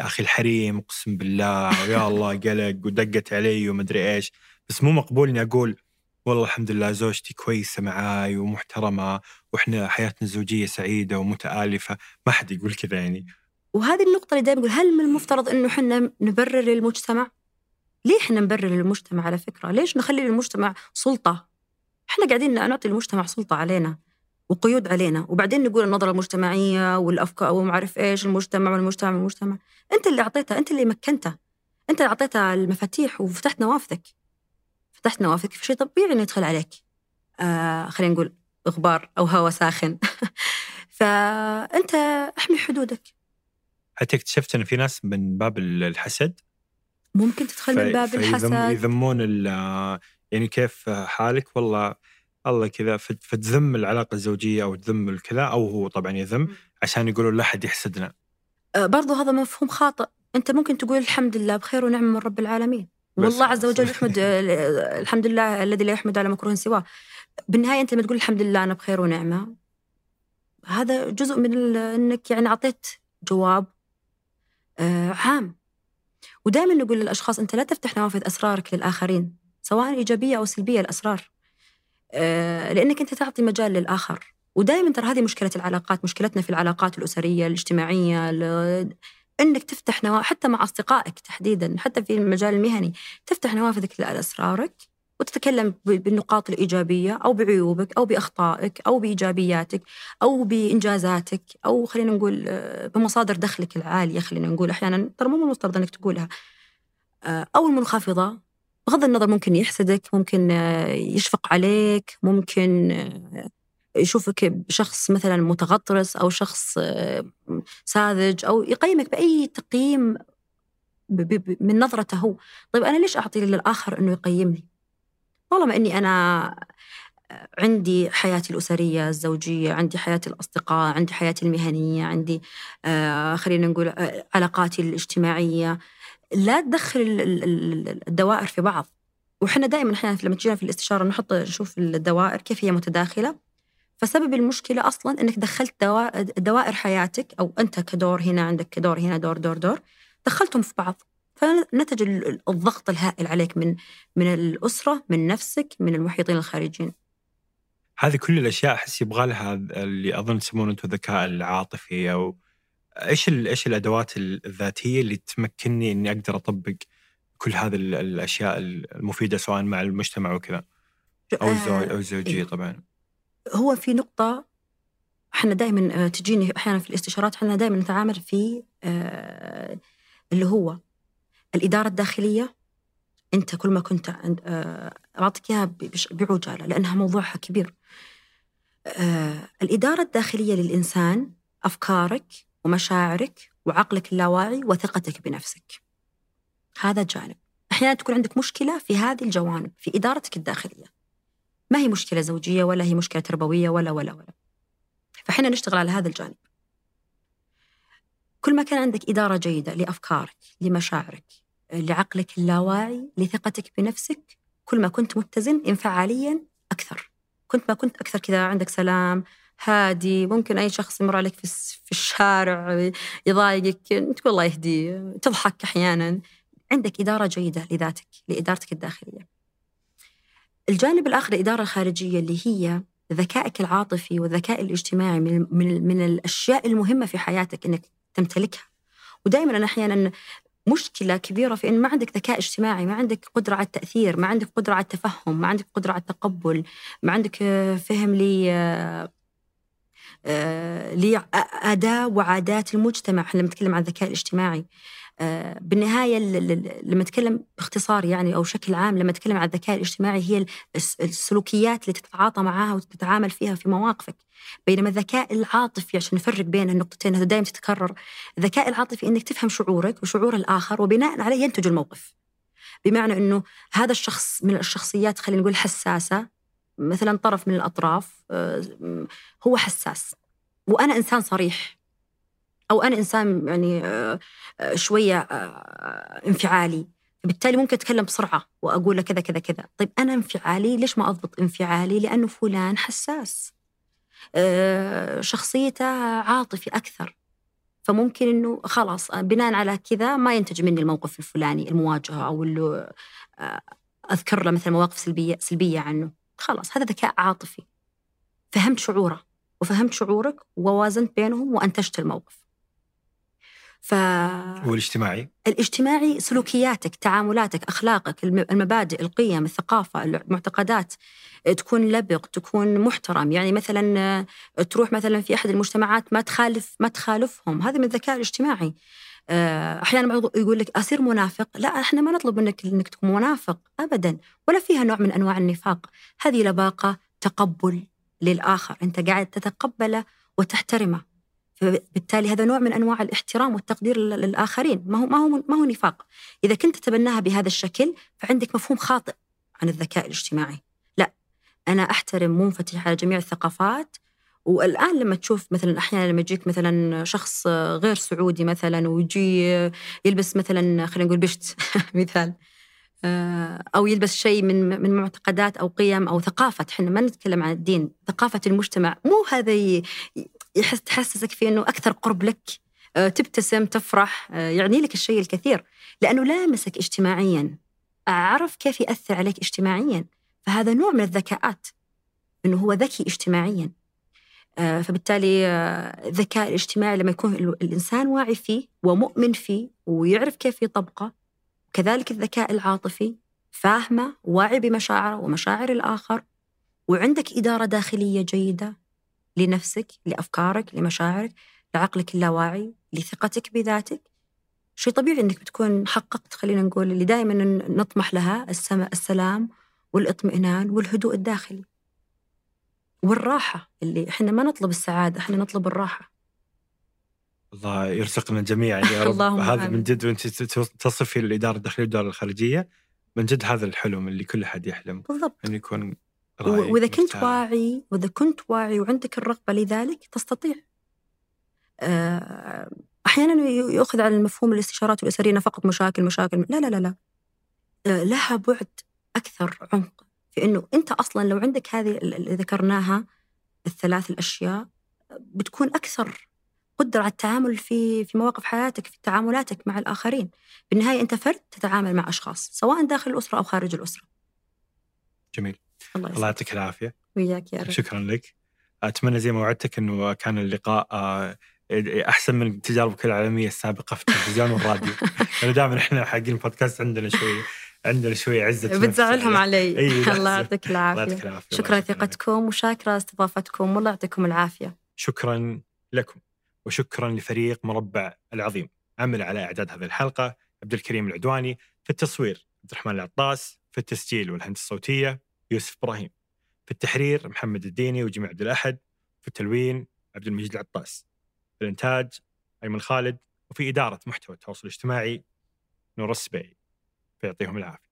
يا أخي الحريم أقسم بالله يا الله قلق ودقت علي ومدري إيش. بس مو مقبول إني أقول والله الحمد لله زوجتي كويسة معاي ومحترمة وإحنا حياتنا الزوجية سعيدة ومتآلفة. ما حد يقول كذا يعني. وهذه النقطة اللي دائما أقول هل من المفترض إنه إحنا نبرر للمجتمع؟ ليه إحنا نبرر للمجتمع على فكرة؟ ليش نخلي للمجتمع سلطة؟ إحنا قاعدين نعطي المجتمع سلطة علينا وقيود علينا وبعدين نقول النظرة المجتمعية والأفكار وما عارف إيش المجتمع والمجتمع والمجتمع. أنت اللي أعطيتها أنت اللي مكنتها. أنت اللي أعطيتها المفاتيح وفتحت نوافذك. فتحت نوافذك في شيء طبيعي إنه يدخل عليك. آه خلينا نقول غبار أو هواء ساخن. فأنت احمي حدودك. حتى اكتشفت أن في ناس من باب الحسد ممكن تدخل من باب الحسد يذمون يعني كيف حالك والله الله كذا فتذم العلاقة الزوجية أو تذم الكذا أو هو طبعا يذم عشان يقولون لا أحد يحسدنا. أه، برضو هذا مفهوم خاطئ، أنت ممكن تقول الحمد لله بخير ونعم من رب العالمين. والله عز وجل يحمد الحمد لله الذي لا يحمد على مكروه سواه. بالنهاية أنت لما تقول الحمد لله أنا بخير ونعمة هذا جزء من إنك يعني أعطيت جواب آه عام. ودائما نقول للأشخاص أنت لا تفتح نوافذ أسرارك للآخرين سواء إيجابية أو سلبية الأسرار. آه، لأنك أنت تعطي مجال للآخر ودائما ترى هذه مشكلة العلاقات مشكلتنا في العلاقات الأسرية الاجتماعية إنك تفتح نوافذ حتى مع أصدقائك تحديدا حتى في المجال المهني تفتح نوافذك لأسرارك وتتكلم بالنقاط الإيجابية أو بعيوبك أو بأخطائك أو بإيجابياتك أو بإنجازاتك أو خلينا نقول آه، بمصادر دخلك العالية خلينا نقول أحيانا. ترى مو المفترض إنك تقولها. آه، أو المنخفضة بغض النظر ممكن يحسدك ممكن آه، يشفق عليك ممكن يشوفك بشخص مثلا متغطرس أو شخص ساذج أو يقيمك بأي تقييم من نظرته هو. طيب أنا ليش أعطي للآخر إنه يقيمني؟ طالما إني أنا عندي حياتي الأسرية الزوجية عندي حياتي الأصدقاء عندي حياتي المهنية عندي خلينا نقول علاقاتي الاجتماعية لا تدخل الدوائر في بعض. وحنا دائما إحنا لما تجينا في الاستشارة نحط نشوف الدوائر كيف هي متداخلة. فسبب المشكلة أصلا إنك دخلت دوائر حياتك أو أنت كدور هنا عندك كدور هنا دور دور دور دخلتهم في بعض. فنتج الضغط الهائل عليك من من الأسرة من نفسك من المحيطين الخارجيين هذه كل الأشياء أحس يبغى لها اللي أظن تسمونه أنتم الذكاء العاطفي أو إيش إيش الأدوات الذاتية اللي تمكنني إني أقدر أطبق كل هذه الأشياء المفيدة سواء مع المجتمع وكذا أو الزوج أو الزوجية إيه. طبعا. هو في نقطة إحنا دائما آه، تجيني أحيانا في الاستشارات إحنا دائما نتعامل في آه، اللي هو الإدارة الداخلية أنت كل ما كنت آه، أعطيك إياها بعجالة لأنها موضوعها كبير. الإدارة الداخلية للإنسان أفكارك ومشاعرك وعقلك اللاواعي وثقتك بنفسك. هذا جانب. أحيانا تكون عندك مشكلة في هذه الجوانب في إدارتك الداخلية. ما هي مشكلة زوجية ولا هي مشكلة تربوية ولا ولا ولا. فحنا نشتغل على هذا الجانب. كل ما كان عندك إدارة جيدة لأفكارك لمشاعرك لعقلك اللاواعي لثقتك بنفسك. كل ما كنت متزن انفعاليا أكثر. كنت ما كنت أكثر كذا عندك سلام هادي ممكن أي شخص يمر عليك في, في الشارع يضايقك تقول الله يهديه تضحك أحيانا. عندك إدارة جيدة لذاتك لإدارتك الداخلية. الجانب الآخر الإدارة الخارجية اللي هي ذكائك العاطفي والذكاء الاجتماعي من, من, من الأشياء المهمة في حياتك أنك تمتلكها. ودائما أنا أحيانا مشكلة كبيرة في أن ما عندك ذكاء اجتماعي ما عندك قدرة على التأثير ما عندك قدرة على التفهم ما عندك قدرة على التقبل ما عندك فهم لي آه، لأداة وعادات المجتمع. لما نتكلم عن الذكاء الاجتماعي آه، بالنهاية لما نتكلم باختصار يعني أو بشكل عام لما نتكلم عن الذكاء الاجتماعي هي السلوكيات اللي تتعاطى معها وتتعامل فيها في مواقفك. بينما الذكاء العاطفي عشان نفرق بين النقطتين هذا دائما تتكرر. الذكاء العاطفي إنك تفهم شعورك وشعور الآخر وبناء عليه ينتج الموقف. بمعنى إنه هذا الشخص من الشخصيات خلينا نقول حساسة مثلا طرف من الأطراف آه، هو حساس. وأنا إنسان صريح. أو أنا إنسان يعني آه، آه، شوية انفعالي. بالتالي ممكن أتكلم بسرعة وأقول له كذا كذا كذا. طيب أنا انفعالي ليش ما أضبط انفعالي؟ لأنه فلان حساس. شخصيته عاطفي أكثر. فممكن إنه خلاص بناء على كذا ما ينتج مني الموقف الفلاني المواجهة أو اللي أذكر له مثلا مواقف سلبية سلبية عنه. خلاص هذا ذكاء عاطفي. فهمت شعوره. وفهمت شعورك ووازنت بينهم وأنتجت الموقف. ف والاجتماعي؟ الاجتماعي سلوكياتك تعاملاتك أخلاقك الم- المبادئ القيم الثقافة المعتقدات تكون لبق تكون محترم. يعني مثلا آه، تروح مثلا في أحد المجتمعات ما تخالف ما تخالفهم. هذا من الذكاء الاجتماعي. آه، أحيانا يقول لك أصير منافق. لا إحنا ما نطلب منك إنك تكون منافق ابدا ولا فيها نوع من أنواع النفاق. هذه لباقة تقبل للآخر. أنت قاعد تتقبله وتحترمه. فبالتالي هذا نوع من أنواع الاحترام والتقدير لل- للآخرين. ما هو ما هو ما هو نفاق. إذا كنت تتبناها بهذا الشكل فعندك مفهوم خاطئ عن الذكاء الاجتماعي. لا أنا أحترم منفتح على جميع الثقافات والآن لما تشوف مثلا أحيانا لما يجيك مثلا شخص غير سعودي مثلا ويجي يلبس مثلا خلينا نقول بشت مثال آه، أو يلبس شيء من من معتقدات أو قيم أو ثقافة. إحنا ما نتكلم عن الدين ثقافة المجتمع. مو هذا يحس تحسسك في إنه أكثر قرب لك آه، تبتسم تفرح آه، يعني لك الشيء الكثير. لأنه لامسك اجتماعيا. عرف كيف يأثر عليك اجتماعيا. فهذا نوع من الذكاءات إنه هو ذكي اجتماعيا. آه، فبالتالي الذكاء الاجتماعي لما يكون ال- الإنسان واعي فيه ومؤمن فيه ويعرف كيف يطبقه كذلك الذكاء العاطفي فاهمه واعي بمشاعره ومشاعر الآخر وعندك إدارة داخلية جيدة لنفسك لأفكارك لمشاعرك لعقلك اللاواعي لثقتك بذاتك. شيء طبيعي إنك بتكون حققت خلينا نقول اللي دائما نطمح لها السلام والإطمئنان والهدوء الداخلي. والراحة اللي إحنا ما نطلب السعادة إحنا نطلب الراحة. الله يرزقنا جميعا يا رب. اللهم هذا. من جد وأنت تصفي الإدارة الداخلية والإدارة الخارجية من جد هذا الحلم اللي كل أحد يحلم بالضبط. إنه يكون وإذا كنت مرتاح. واعي وإذا كنت واعي وعندك الرغبة لذلك تستطيع. آه، أحيانا يؤخذ على المفهوم الاستشارات الأسرية فقط مشاكل مشاكل لا لا لا لا. آه، لها بعد أكثر عمق في إنه أنت أصلا لو عندك هذه ال- اللي ذكرناها الثلاث الأشياء بتكون أكثر قدرة على التعامل في في مواقف حياتك في تعاملاتك مع الآخرين. بالنهاية أنت فرد تتعامل مع أشخاص سواء داخل الأسرة أو خارج الأسرة. جميل. الله الله يعطيك العافية. وياك يا رب. شكرا لك. أتمنى زي ما وعدتك إنه كان اللقاء آه، أحسن من تجاربك العالمية السابقة في التلفزيون والراديو. لأنه دائما إحنا حقين بودكاست عندنا شوي عندنا شوي عزة. بتزعلهم علي. إي، لازم. الله يعطيك الله العافيه يعطيك العافية. شكرا. لثقتكم وشاكرة استضافتكم والله يعطيكم العافية. شكرا لكم وشكرا لفريق مربع العظيم. عمل على إعداد هذه الحلقة عبد الكريم العدواني في التصوير عبد الرحمن العطاس في التسجيل والهندسة الصوتية يوسف إبراهيم في التحرير محمد الديني وجميع عبد الأحد في التلوين عبد المجيد العطاس في الإنتاج أيمن خالد وفي إدارة محتوى التواصل الاجتماعي نور السبيعي فيعطيهم العافية.